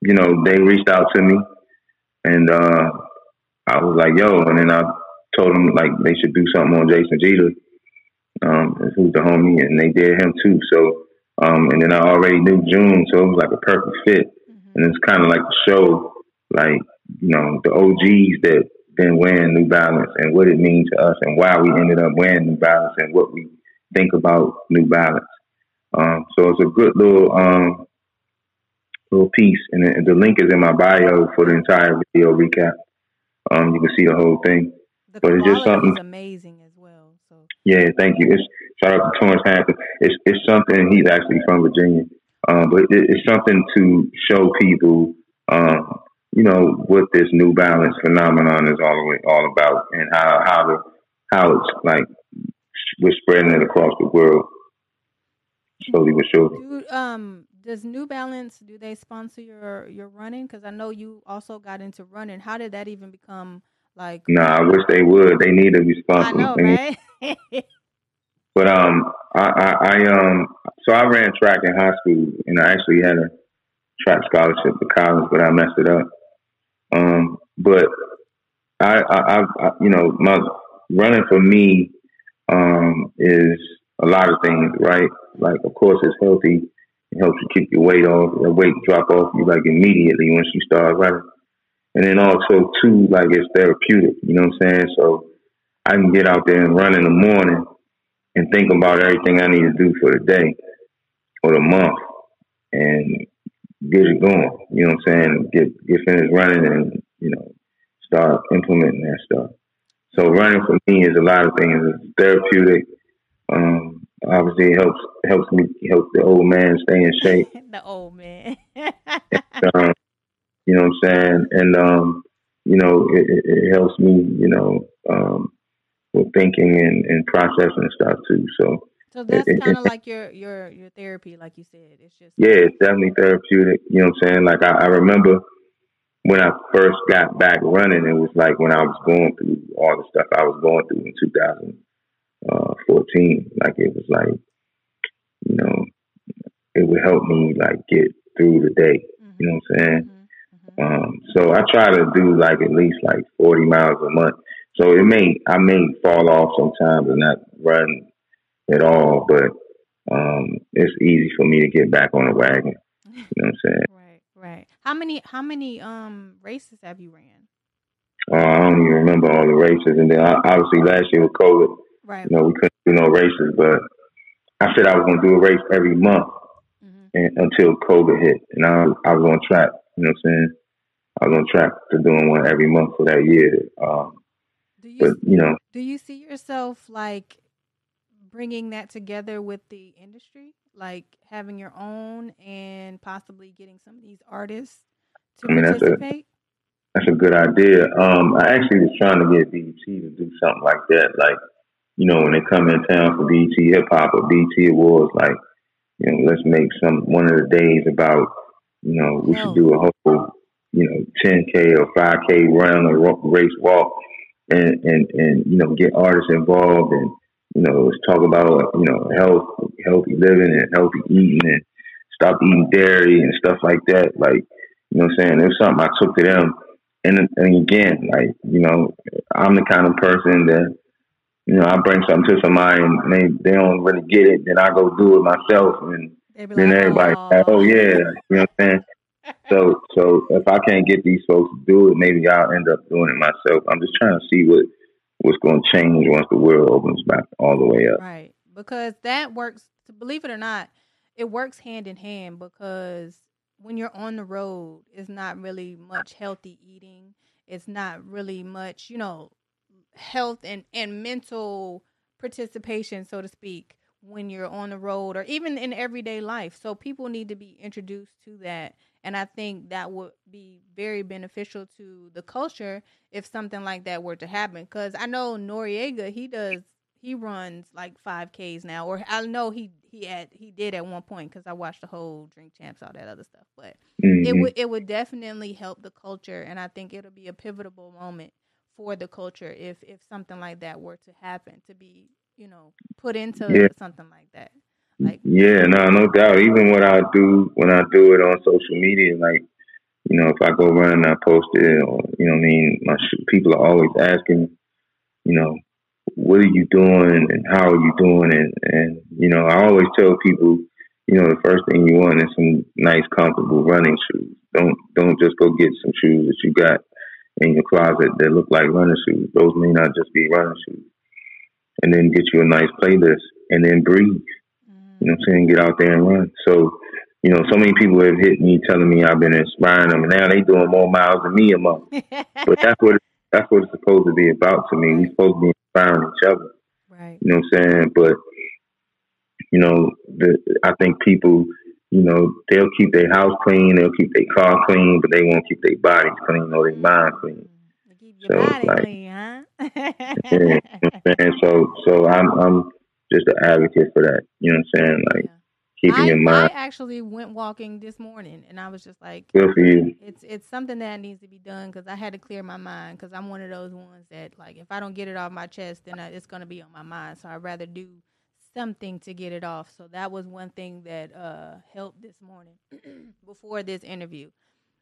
you know, they reached out to me, and uh, I was like, "Yo," and then I told them like they should do something on Jason Geter, um, who's the homie, and they did him too. So, um, and then I already knew June, so it was like a perfect fit, mm-hmm. and it's kind of like the show, like you know, the OGs that been wearing New Balance and what it means to us and why we ended up wearing New Balance and what we think about New Balance. Um, so it's a good little um, little piece, and the, the, link is in my bio for the entire video recap. Um, you can see the whole thing. The but it's just something amazing as well. So yeah, thank you. It's shout out to Torrance Hampton. It's it's something. He's actually from Virginia, um, but it, it's something to show people, um, you know, what this New Balance phenomenon is all all about, and how how the how it's like we're spreading it across the world slowly but surely. Um, does New Balance do they sponsor your your running? Because I know you also got into running. How did that even become like? Nah, I wish they would. They need to be sponsored. I know, right? but um, I, I, I um, so I ran track in high school, and I actually had a track scholarship to college, but I messed it up. Um, but I, I, I, you know, my running for me um is a lot of things, right? Like, of course, it's healthy. It helps you keep your weight off. Your weight drop off you like immediately once you start running. And then also too, like it's therapeutic. You know what I'm saying? So I can get out there and run in the morning and think about everything I need to do for the day or the month and get it going. You know what I'm saying? Get get finished running and you know start implementing that stuff. So running for me is a lot of things. It's therapeutic. Um, obviously, it helps helps me help the old man stay in shape. the old man. and, um, you know what I'm saying? And um, you know, it, it, helps me, you know, um, with thinking and, and processing stuff too. So. So that's kind of like your your your therapy, like you said. It's just yeah, it's definitely therapeutic. You know what I'm saying? Like I, I remember when I first got back running, it was like when I was going through all the stuff I was going through in 2000 uh, 14. Like it was like, you know, it would help me like get through the day. Mm-hmm. You know what I'm saying? Mm-hmm. mm-hmm. Um, so I try to do like at least like 40 miles a month. So it may I may fall off sometimes and not run at all, but um, it's easy for me to get back on the wagon. You know what I'm saying? Right, right. How many how many um races have you ran? Uh, I don't even remember all the races, and then obviously last year with COVID, Right. You know, we couldn't do no races, but I said I was going to do a race every month mm-hmm. and, until COVID hit, and I, I was on track. You know what I'm saying? I was on track to doing one every month for that year. Um, do you, but you know, do you see yourself like bringing that together with the industry, like having your own and possibly getting some of these artists to I mean, participate? That's a, that's a good idea. Um, I actually was trying to get BET to do something like that, like you know, when they come in town for BET Hip Hop or BET Awards, like, you know, let's make some one of the days about, you know, we should do a whole, you know, 10K or 5K run or race walk and, and, and, you know, get artists involved and, you know, let's talk about, you know, health, healthy living and healthy eating and stop eating dairy and stuff like that. Like, you know what I'm saying? It was something I took to them. And, and again, like, you know, I'm the kind of person that, you know, I bring something to somebody and they, they don't really get it, then I go do it myself and then like, everybody, oh. oh yeah, you know what I'm saying? so, so if I can't get these folks to do it, maybe I'll end up doing it myself. I'm just trying to see what what's going to change once the world opens back all the way up. Right, because that works. Believe it or not, it works hand in hand because when you're on the road, it's not really much healthy eating. It's not really much, you know, health and, and mental participation, so to speak, when you're on the road or even in everyday life. So people need to be introduced to that. And I think that would be very beneficial to the culture if something like that were to happen. Because I know Noreaga, he does, he runs like 5Ks now, or I know he he had he did at one point because I watched the whole Drink Champs, all that other stuff. But Mm-hmm. it would it would definitely help the culture, and I think it'll be a pivotal moment for the culture if if something like that were to happen to be you know put into Yeah. something like that. Like Yeah, no, no doubt. Even what I do when I do it on social media, like you know, if I go run and I post it, or you know, I mean, my sh- people are always asking, you know, what are you doing and how are you doing, and and you know, I always tell people, you know, the first thing you want is some nice, comfortable running shoes. Don't don't just go get some shoes that you got in your closet that look like running shoes. Those may not just be running shoes. And then get you a nice playlist, and then breathe. You know what I'm saying? Get out there and run. So, you know, so many people have hit me telling me I've been inspiring them, and now they doing more miles than me a month. But that's what that's what it's supposed to be about to me. We're supposed to be inspiring each other. right. You know what I'm saying? But you know, the I think people, you know, they'll keep their house clean, they'll keep their car clean, but they won't keep their bodies clean or their mind clean. Mm, to keep your So, body like- clean, huh? Yeah, you know what I'm saying? So, so I'm I'm just an advocate for that. You know what I'm saying? Like Yeah. keeping I, your I actually went walking this morning, and I was just like, good for you. it's it's something that needs to be done because I had to clear my mind because I'm one of those ones that like if I don't get it off my chest, then I, it's gonna be on my mind. So I'd rather do something to get it off. So that was one thing that uh helped this morning before this interview.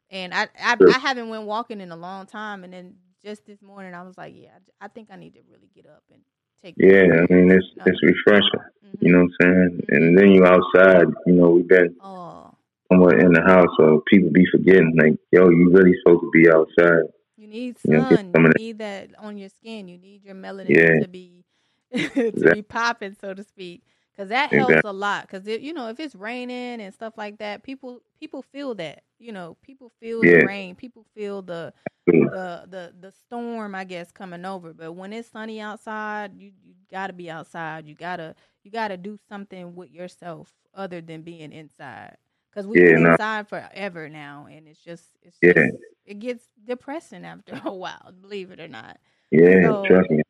And I I. I haven't went walking in a long time, and then just this morning I was like, yeah, I, I think I need to really get up and take. Yeah, I mean it's serious, it's refreshing. Mhm. You know what I'm saying? And then you outside. You know, we've been Oh, somewhere in the house, so people be forgetting. Like, yo, you really supposed to be outside. You need You know, sun. You that- need that on your skin. You need your melanin Yeah. to be to Exact- be popping, so to speak, because that helps a lot. Because you know, if it's raining and stuff like that, people people feel that. You know, people feel Yeah. the rain. People feel the the the the storm, I guess, coming over. But when it's sunny outside, you you gotta be outside. You gotta you gotta do something with yourself other than being inside. Because we've Yeah, been nah. inside forever now, and it's just it's Yeah. just it gets depressing after a while. Believe it or not. Yeah, So- trust me.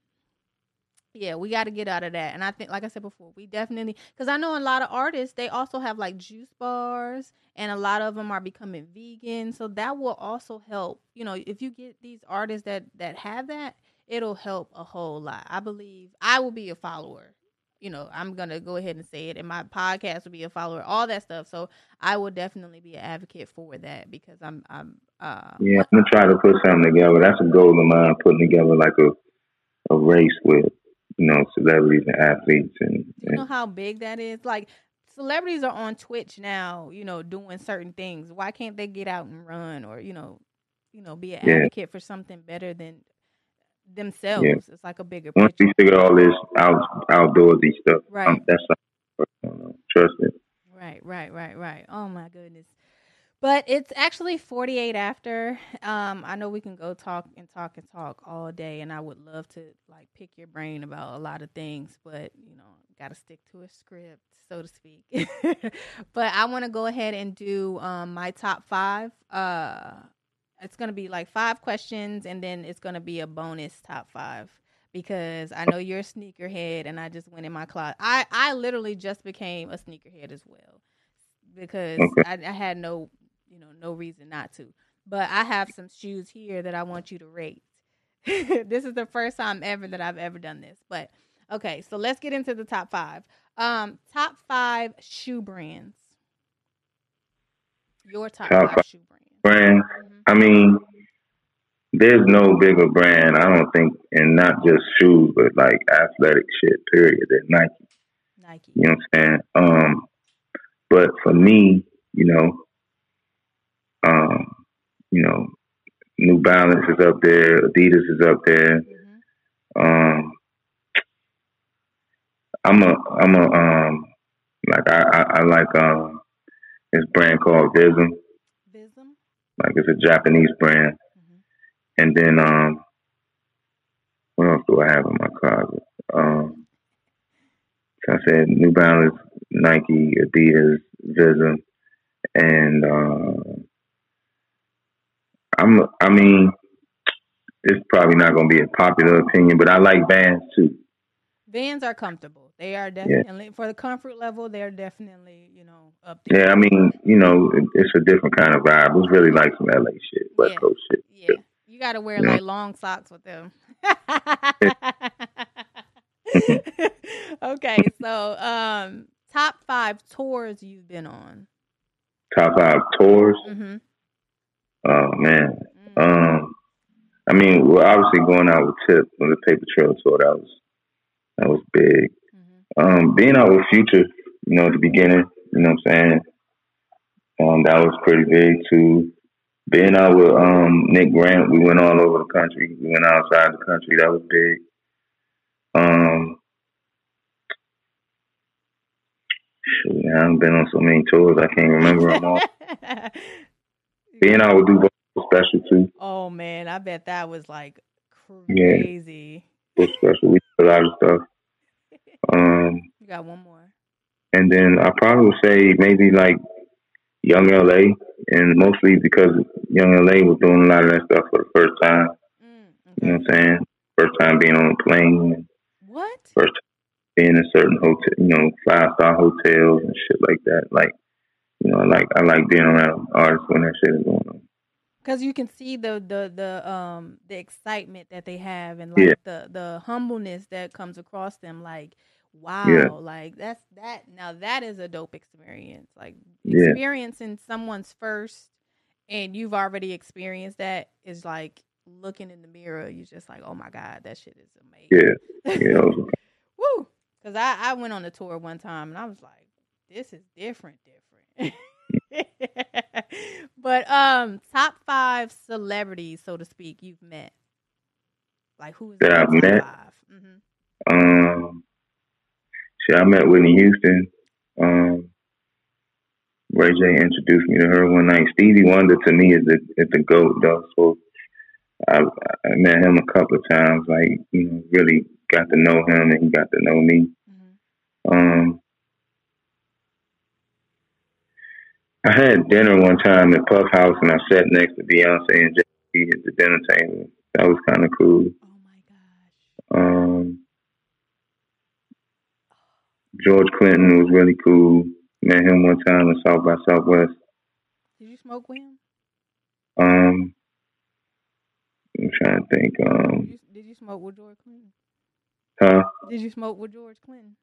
Yeah, we got to get out of that. And I think, like I said before, we definitely, because I know a lot of artists, they also have like juice bars, and a lot of them are becoming vegan. So that will also help. You know, if you get these artists that that have that, it'll help a whole lot. I believe I will be a follower. You know, I'm gonna go ahead and say it, and my podcast will be a follower, all that stuff. So I will definitely be an advocate for that because I'm, I'm, uh, Yeah, I'm gonna try to put something together. That's a goal of mine, putting together like a a race with you know celebrities and athletes and, Do you know how big that is? Like celebrities are on Twitch now, you know, doing certain things. Why can't they get out and run or, you know, you know, be an Yeah. advocate for something better than themselves? It's like a bigger once we picture. figure all this out outdoorsy stuff, Right. um, that's uh, trust me. Right, right, right, right. Oh my goodness. But it's actually 48 after. Um, I know we can go talk and talk and talk all day, and I would love to like pick your brain about a lot of things, but you know, got to stick to a script, so to speak. but I want to go ahead and do um, my top five. Uh, it's gonna be like five questions, and then it's gonna be a bonus top five because I know you're a sneakerhead, and I just went in my closet. I I literally just became a sneakerhead as well because Okay. I, I had no you know no reason not to. But I have some shoes here that I want you to rate. this is the first time ever that I've ever done this. But okay, so let's get into the top five. Um, top five shoe brands. Your top, Top five, five. shoe brands. Brand, Mhm. I mean, there's no bigger brand. I don't think, and not just shoes, but like athletic shit. Period. Than Nike. Nike. You know what I'm saying? Um, but for me, you know, you know, New Balance is up there, Adidas is up there. Mhm. Um, I'm a, I'm a, um, like I, I, I like um, this brand called Visvim. Visvim. Like it's a Japanese brand. Mhm. And then um, what else do I have in my closet? Um, so I said New Balance, Nike, Adidas, Visvim, and uh, I'm. I mean, it's probably not going to be a popular opinion, but I like Vans too. Vans are comfortable. they are definitely yeah. for the comfort level. They're definitely you know up there. Yeah, I mean, you know, it's a different kind of vibe. It's really like some LA shit, West yeah. Coast shit. Yeah, you got to wear like long socks with them. okay, so um, top five tours you've been on. Top five tours. Mm-hmm. Oh man. Mm-hmm. Um, I mean, we're obviously going out with Tip on the Paper Trail tour. That was that was big. Mm-hmm. Um, being out with Future, you know, at the beginning, you know what I'm saying? Um, that was pretty big too. Being out with um, Nick Grant, we went all over the country. We went outside the country. That was big. Um, shoot, I haven't been on so many tours. I can't remember them all. Being out with Duval was special too. Oh man, I bet that was like crazy. Yeah, was special. We did a lot of stuff. Um, you got one more. And then I probably would say maybe like Young LA, and mostly because Young LA was doing a lot of that stuff for the first time. Mm, okay. You know what I'm saying? First time being on a plane. What? First time being in certain hotel, you know, five star hotels and shit like that. Like, you know, I like I like being around artists when that shit is going on. Because you can see the the the um the excitement that they have and like yeah. the the humbleness that comes across them. Like, wow, yeah. like that's that. Now that is a dope experience. Like experiencing yeah. someone's first, and you've already experienced that is like looking in the mirror. You're just like, oh my god, that shit is amazing. Yeah, yeah. Woo! Because I I went on a tour one time and I was like, this is different, different. but um, top five celebrities, so to speak, you've met. Like who's that I've met? Mm-hmm. Um, see, I met Whitney Houston. Um, Ray J introduced me to her one night. Stevie Wonder to me is the is the goat though. So I, I met him a couple of times. Like you know, really got to know him, and he got to know me. Mm-hmm. Um, I had dinner one time at Puff House, and I sat next to Beyonce and Jay Z at the dinner table. That was kind of cool. Oh my gosh. Um, George Clinton was really cool. Met him one time in South by Southwest. Did you smoke with him? Um, I'm trying to think. Um, did you, did you smoke with George Clinton? Huh? Did you smoke with George Clinton?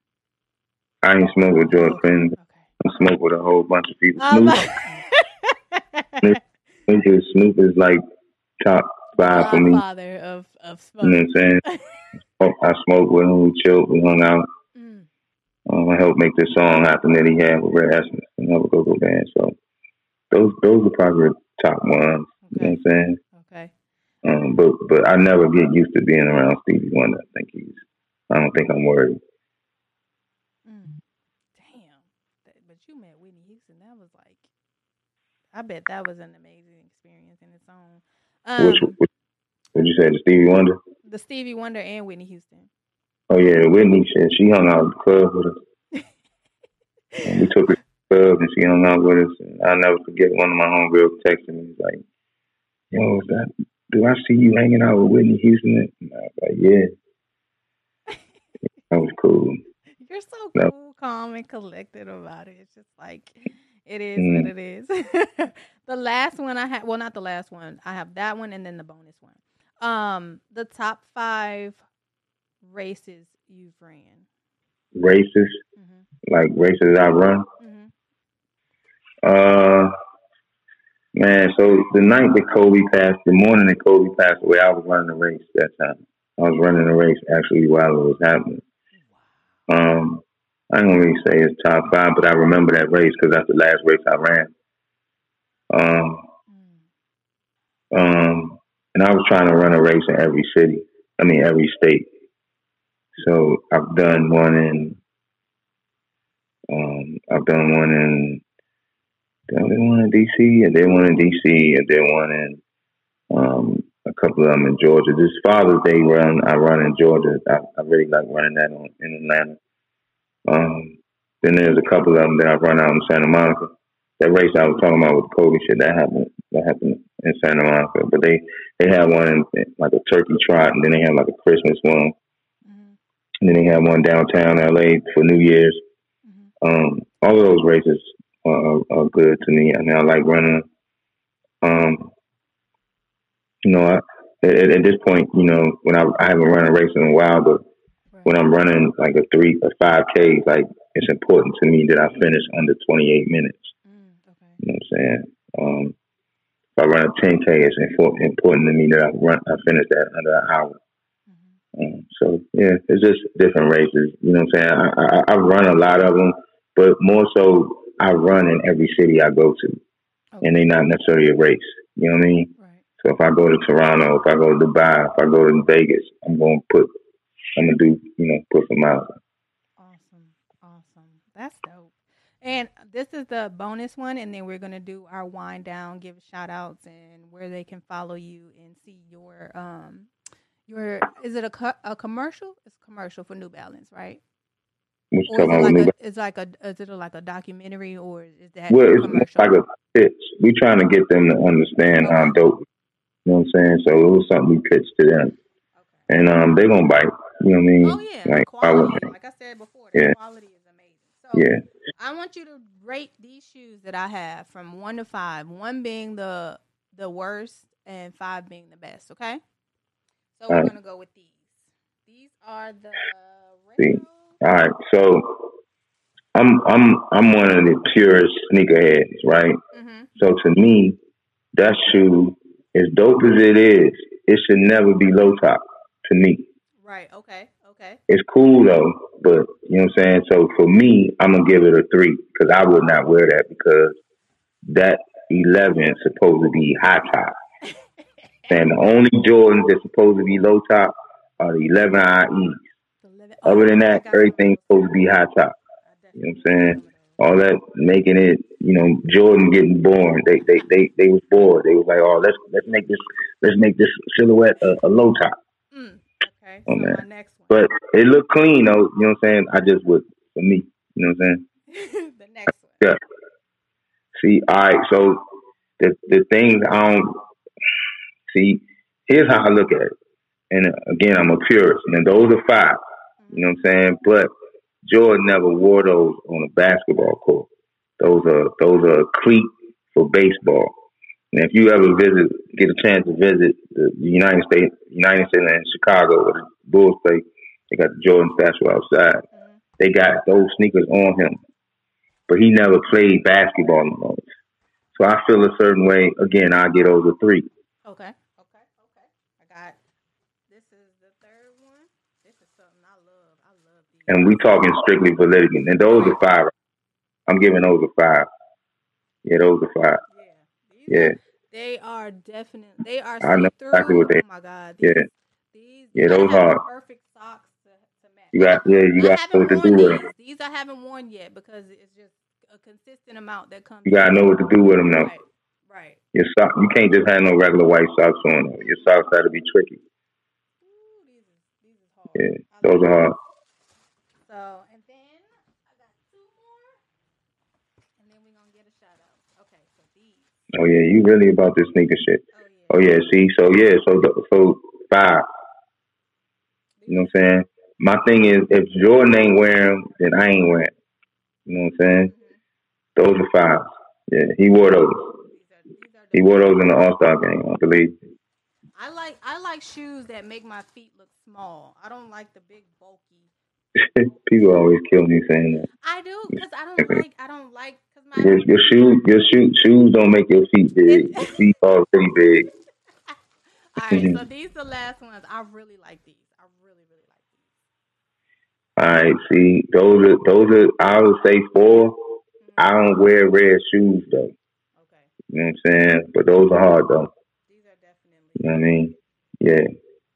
I ain't smoke with George Clinton. Okay. I smoke with a whole bunch of people. Oh, Snoop, Snoop, is, Snoop is like top five for me. Father of of smoke. You know what I'm saying? I smoked with him. We chilled. We hung out. Mm. Um, I helped make this song happen that he had with Rare Essence and Never Go Go Band. So those those are probably the top ones. Okay. You know what I'm saying? Okay. Um, but but I never get used to being around Stevie Wonder. I think he's. I don't think I'm worried. I bet that was an amazing experience in its own. Um, which, which what you say, the Stevie Wonder? The Stevie Wonder and Whitney Houston. Oh yeah, Whitney. She, she hung out at the club with us. we took her to the club and she hung out with us. And I'll never forget one of my homegirls texting me. Like, "Yo, is that? Do I see you hanging out with Whitney Houston?" And I was like, "Yeah." that was cool. You're so cool, calm, and collected about it. It's just like it is mm. what it is. the last one I have, well, not the last one. I have that one and then the bonus one. Um, the top five races you've ran. Races, mm-hmm. like races I run. Mm-hmm. Uh, man. So the night that Kobe passed, the morning that Kobe passed away, I was running a race that time. I was running a race actually while it was happening. Um, I don't really say it's top five, but I remember that race because that's the last race I ran. Um, um, and I was trying to run a race in every city. I mean, every state. So I've done one in. Um, I've done one in. I one in DC? I did one in DC. I did one in. Um, a couple of them in Georgia. This Father's Day run I run in Georgia. I, I really like running that on, in Atlanta. Um, then there's a couple of them that I've run out in Santa Monica. That race I was talking about with Kobe shit that happened that happened in Santa Monica. But they they have one in, like a turkey trot, and then they have like a Christmas one. Mm-hmm. And then they have one downtown LA for New Year's. Mhm. Um, all of those races are, are, good to me. I mean, I like running. Um, you know, I, at, at this point, you know, when I, I haven't run a race in a while, but. When I'm running like a three or five K, like it's important to me that I finish under 28 minutes. Mm, okay. You know what I'm saying? Um, if I run a 10K, it's infor- important to me that I run, I finish that under an hour. Mhm. Um, so yeah, it's just different races. You know what I'm saying? I, I, I run a lot of them, but more so, I run in every city I go to, Okay. and they're not necessarily a race. You know what I mean? Right. So if I go to Toronto, if I go to Dubai, if I go to Vegas, I'm gonna put, I'm gonna do, you know, put some miles. Awesome. Awesome. That's dope. And this is the bonus one, and then we're gonna do our wind down, give shout outs and where they can follow you and see your um your is it a co- a commercial? It's a commercial for New Balance, right? What you Or is it like a is like a is it like a documentary or is that Well, it's commercial? like a pitch. We trying to get them to understand how dope. You know what I'm saying? So it was something we pitched to them, okay. and um, they gonna bite. You know what I mean? Oh yeah, Like why quality. Like I said before, the Yeah. quality is amazing. So? Yeah. I want you to rate these shoes that I have from one to five. One being the the worst and five being the best. Okay. So we're Alright. gonna go with these. These are the See. All right. So I'm I'm I'm one of the purest sneakerheads, right? Mm-hmm. So to me, that shoe, as dope as it is, it should never be low top. To me, Right. Okay. Okay. it's cool though, but you know what I'm saying. So for me, I'm gonna give it a three because I would not wear that because that 11 is supposed to be high top. And the only Jordans that's supposed to be low top are the 11 IEs. The Other than that, everything's supposed to be high top. You know what I'm saying? got some of those. All that making it, you know, Jordan getting born. They they they they was bored. They was like, oh, let's let's make this let's make this silhouette a, a low top. Okay. Oh, so my next one. But it looked clean though. You know what I'm saying? I just would for me. You know what I'm saying? the next one. Yeah. See, all right. So the the things I don't see. Here's how I look at it. And uh, again, I'm a purist. And those are five. You know what I'm saying? But Jordan never wore those on a basketball court. Those are those are a cleat for baseball. And if you ever visit, get a chance to visit the United Center, United Center in Chicago, where the Bulls play, they got the Jordan statue outside. Mhm. They got those sneakers on him, but he never played basketball in those. So I feel a certain way. Again, I get over three. Okay. Okay. Okay. I got. This is the third one. This is something I love. I love these. and we talking strictly validity. And those are five. I'm giving those a five. Yeah, those are five. Yeah. Yeah, they are definite. They are. I know exactly what they- Oh my god. These, yeah. These. Yeah, those hard. Perfect socks to, to match. You got- yeah, you got what to do with these. 'em. These I haven't worn yet because it's just a consistent amount that comes. you gotta know what to do with them though. Right. Right. Your sock, you can't just have no regular white socks on. Your socks got to be tricky. Ooh, these these. Yeah, those are hard. So, and then I got two more, and then we're gonna get a shout out. Okay, so these. Oh yeah, you really about this sneaker shit. Oh yeah. Oh see, so yeah, so so five. You know what I'm saying? My thing is, if Jordan ain't wearing, them, then I ain't wearing. 'em. You know what I'm saying? Mhm. Those are five. Yeah, he wore those. These are these are. He wore those in the All Star game, I believe. I like I like shoes that make my feet look small. I don't like the big bulky. People always kill me saying that. I do because I don't like I don't like Your, your shoes, your shoe, shoes don't make your feet big. Your feet already big. All right, so these are the last ones. I really like these. I really, really like these. All right, see, those are those are. I would say four. Mm-hmm. I don't wear red shoes though. Okay, You know what I'm saying? But those are hard though. these are definitely You know what I mean? Yeah,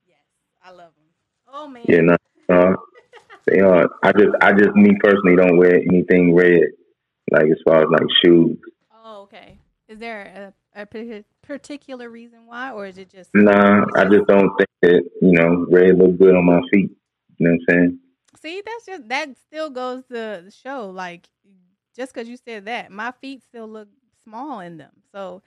yes. I love them. Oh man. yeah, no, no, they are. I just, I just, me personally, don't wear anything red. Like as far as like shoes. Oh, okay. Is there a, a particular reason why, or is it just? Nah, I just don't think that you know red look good on my feet. You know what I'm saying? See, that's just that still goes to show like just because you said that, my feet still look small in them. So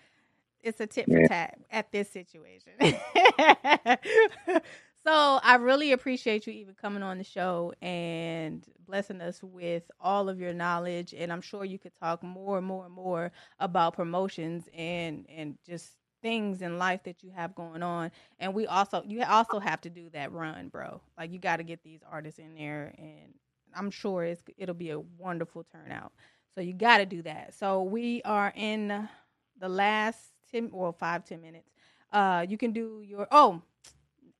it's a tit for Yeah. tat at this situation. So I really appreciate you even coming on the show and blessing us with all of your knowledge. And I'm sure you could talk more and more and more about promotions and and just things in life that you have going on. And we also you also have to do that run, bro. Like you got to get these artists in there, and I'm sure it's it'll be a wonderful turnout. So you got to do that. So we are in the last ten or five ten minutes. Uh, you can do your oh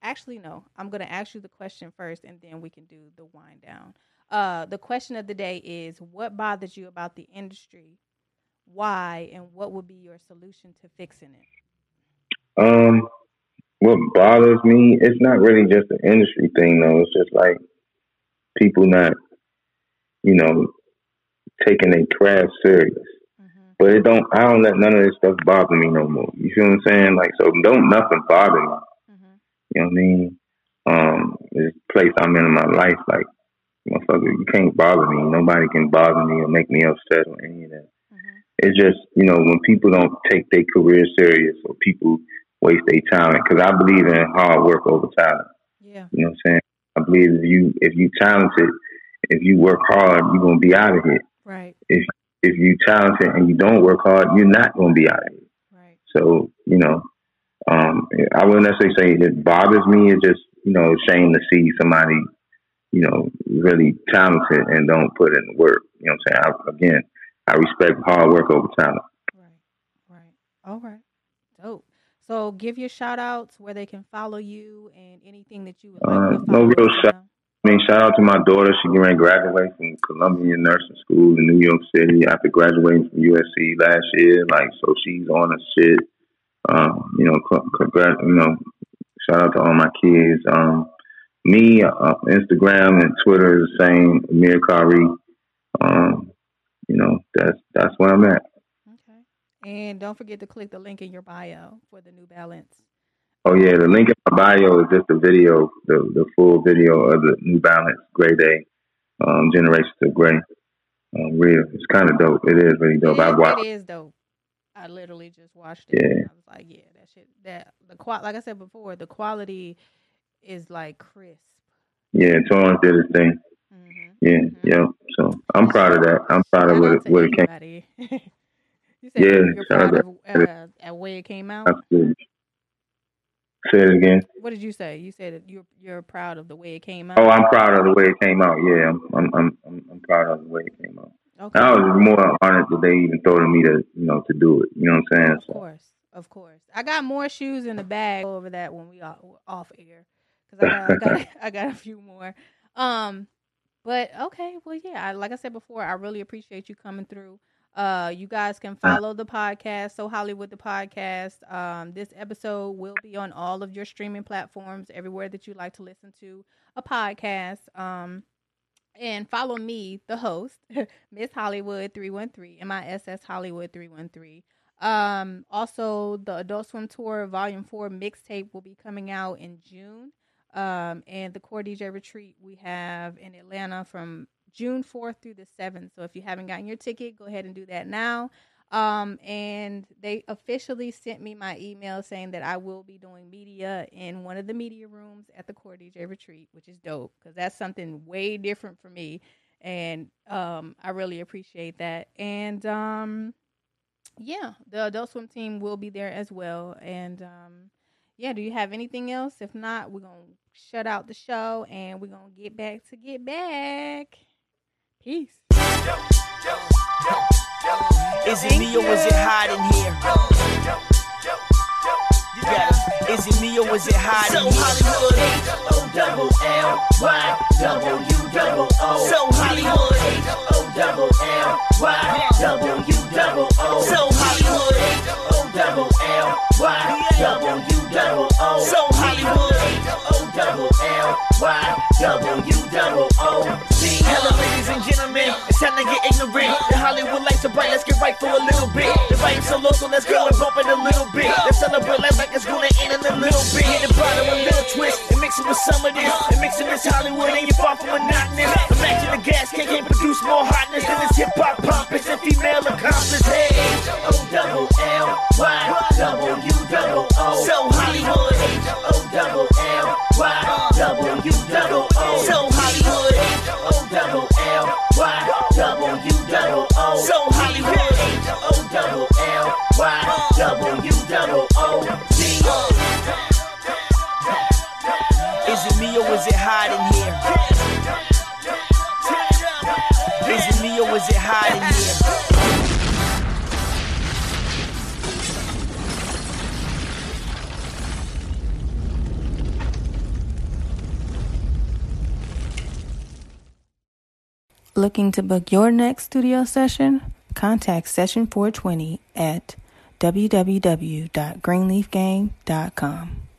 actually no. I'm going to ask you the question first and then we can do the wind down. Uh, the question of the day is what bothers you about the industry? Why and what would be your solution to fixing it? Um what bothers me it's not really just an industry thing though. It's just like people not you know taking their craft serious. Mm-hmm. but it don't i don't let none of this stuff bother me no more. You feel what i'm saying? Like so don't nothing bother me you know what I mean? Um, this place I'm in in my life, like, motherfucker, you can't bother me. Nobody can bother me or make me upset or any of that. Mm-hmm. It's just, you know, when people don't take their career serious or people waste their talent, because I believe in hard work over talent. Yeah. You know what I'm saying? I believe if you if you talented, if you work hard, you're gonna be out of here. Right. If if you talented and you don't work hard, you're not gonna be out of here. Right. So you know, um, I wouldn't necessarily say it bothers me. It's just you know shame to see somebody you know really talented and don't put in the work. You know what I'm saying? I, again, I respect hard work over talent. Right, right, all right, dope. So give your shout outs where they can follow you and anything that you would like uh, No real shout. I mean, shout out to my daughter. She to graduate from Columbia Nursing School in New York City after graduating from USC last year. Like, so she's on a shit. Um, you know, congrats, you know, shout out to all my kids. Um, me, uh, Instagram and Twitter is the same, Amir Kari. Um, you know, that's that's where I'm at. Okay. And don't forget to click the link in your bio for the New Balance. Oh yeah, the link in my bio is just the video, the the full video of the New Balance Grey Day, um, Generations of Gray. Um, real, it's kind of dope. It is really dope. I watched. It is dope. I literally just watched it. Yeah. And I was like, yeah, that shit. That the qual, like I said before, the quality is like crisp. Yeah, Torrance did his thing. Mm-hmm. Yeah, mm-hmm. yeah. So I'm proud of that. I'm proud of what it, what it came. you said yeah, you're proud of uh, at way it came out. Absolutely. Say it again. What did you say? You said you're you're proud of the way it came out. Oh, I'm proud of the way it came out. Yeah, I'm I'm I'm, I'm proud of the way it came out. Okay. I was more honored that they even thought of me to, you know, to do it. You know what I'm saying? Of course, of course. I got more shoes in the bag over that when we are off air because I, got, I got, I got a few more. Um, but okay, well, yeah. I, like I said before, I really appreciate you coming through. Uh, you guys can follow the podcast, So Hollywood the podcast. Um, this episode will be on all of your streaming platforms, everywhere that you like to listen to a podcast. Um, and follow me, the host, Miss Hollywood 313, M-I-S-S Hollywood 313. Um, also, the Adult Swim Tour Volume 4 mixtape will be coming out in June. Um, and the Core DJ Retreat we have in Atlanta from June 4th through the 7th. So if you haven't gotten your ticket, go ahead and do that now. Um, and they officially sent me my email saying that I will be doing media in one of the media rooms at the Core DJ Retreat, which is dope because that's something way different for me. And um, I really appreciate that. And um, yeah, the Adult Swim team will be there as well. And um, yeah, do you have anything else? If not, we're going to shut out the show and we're going to get back to get back. Peace. Yo, yo, yo. Is it me or is it hot in here? It. Is it me or is it hot in here? So Hollywood, H O double L Y W double O. So Hollywood, H O double L Y W double O. So Hollywood, H O double L Y W double O. So Hollywood, H O double L Y W double O. Hello, ladies and gentlemen, it's time to get ignorant. The Hollywood lights are bright, let's get right for a little bit. The vibe's so low, so let's go and bump it a little bit. Let's celebrate life like it's gonna end in a little bit. Hit the bottom, a little twist, and mix it with some of this. And mix it this Hollywood, and you're far from monotonous. Imagine the gas can can't produce more hotness than this hip hop pompous and female accomplished. Hey, O double L Y W double O. So Hollywood, O double L Y double L Y, double O. So Hollywood H O double L Y W double O D. Is it me or is it hot in here? Is it me or is it hot in here? Looking to book your next studio session? Contact Session 420 at www.greenleafgang.com.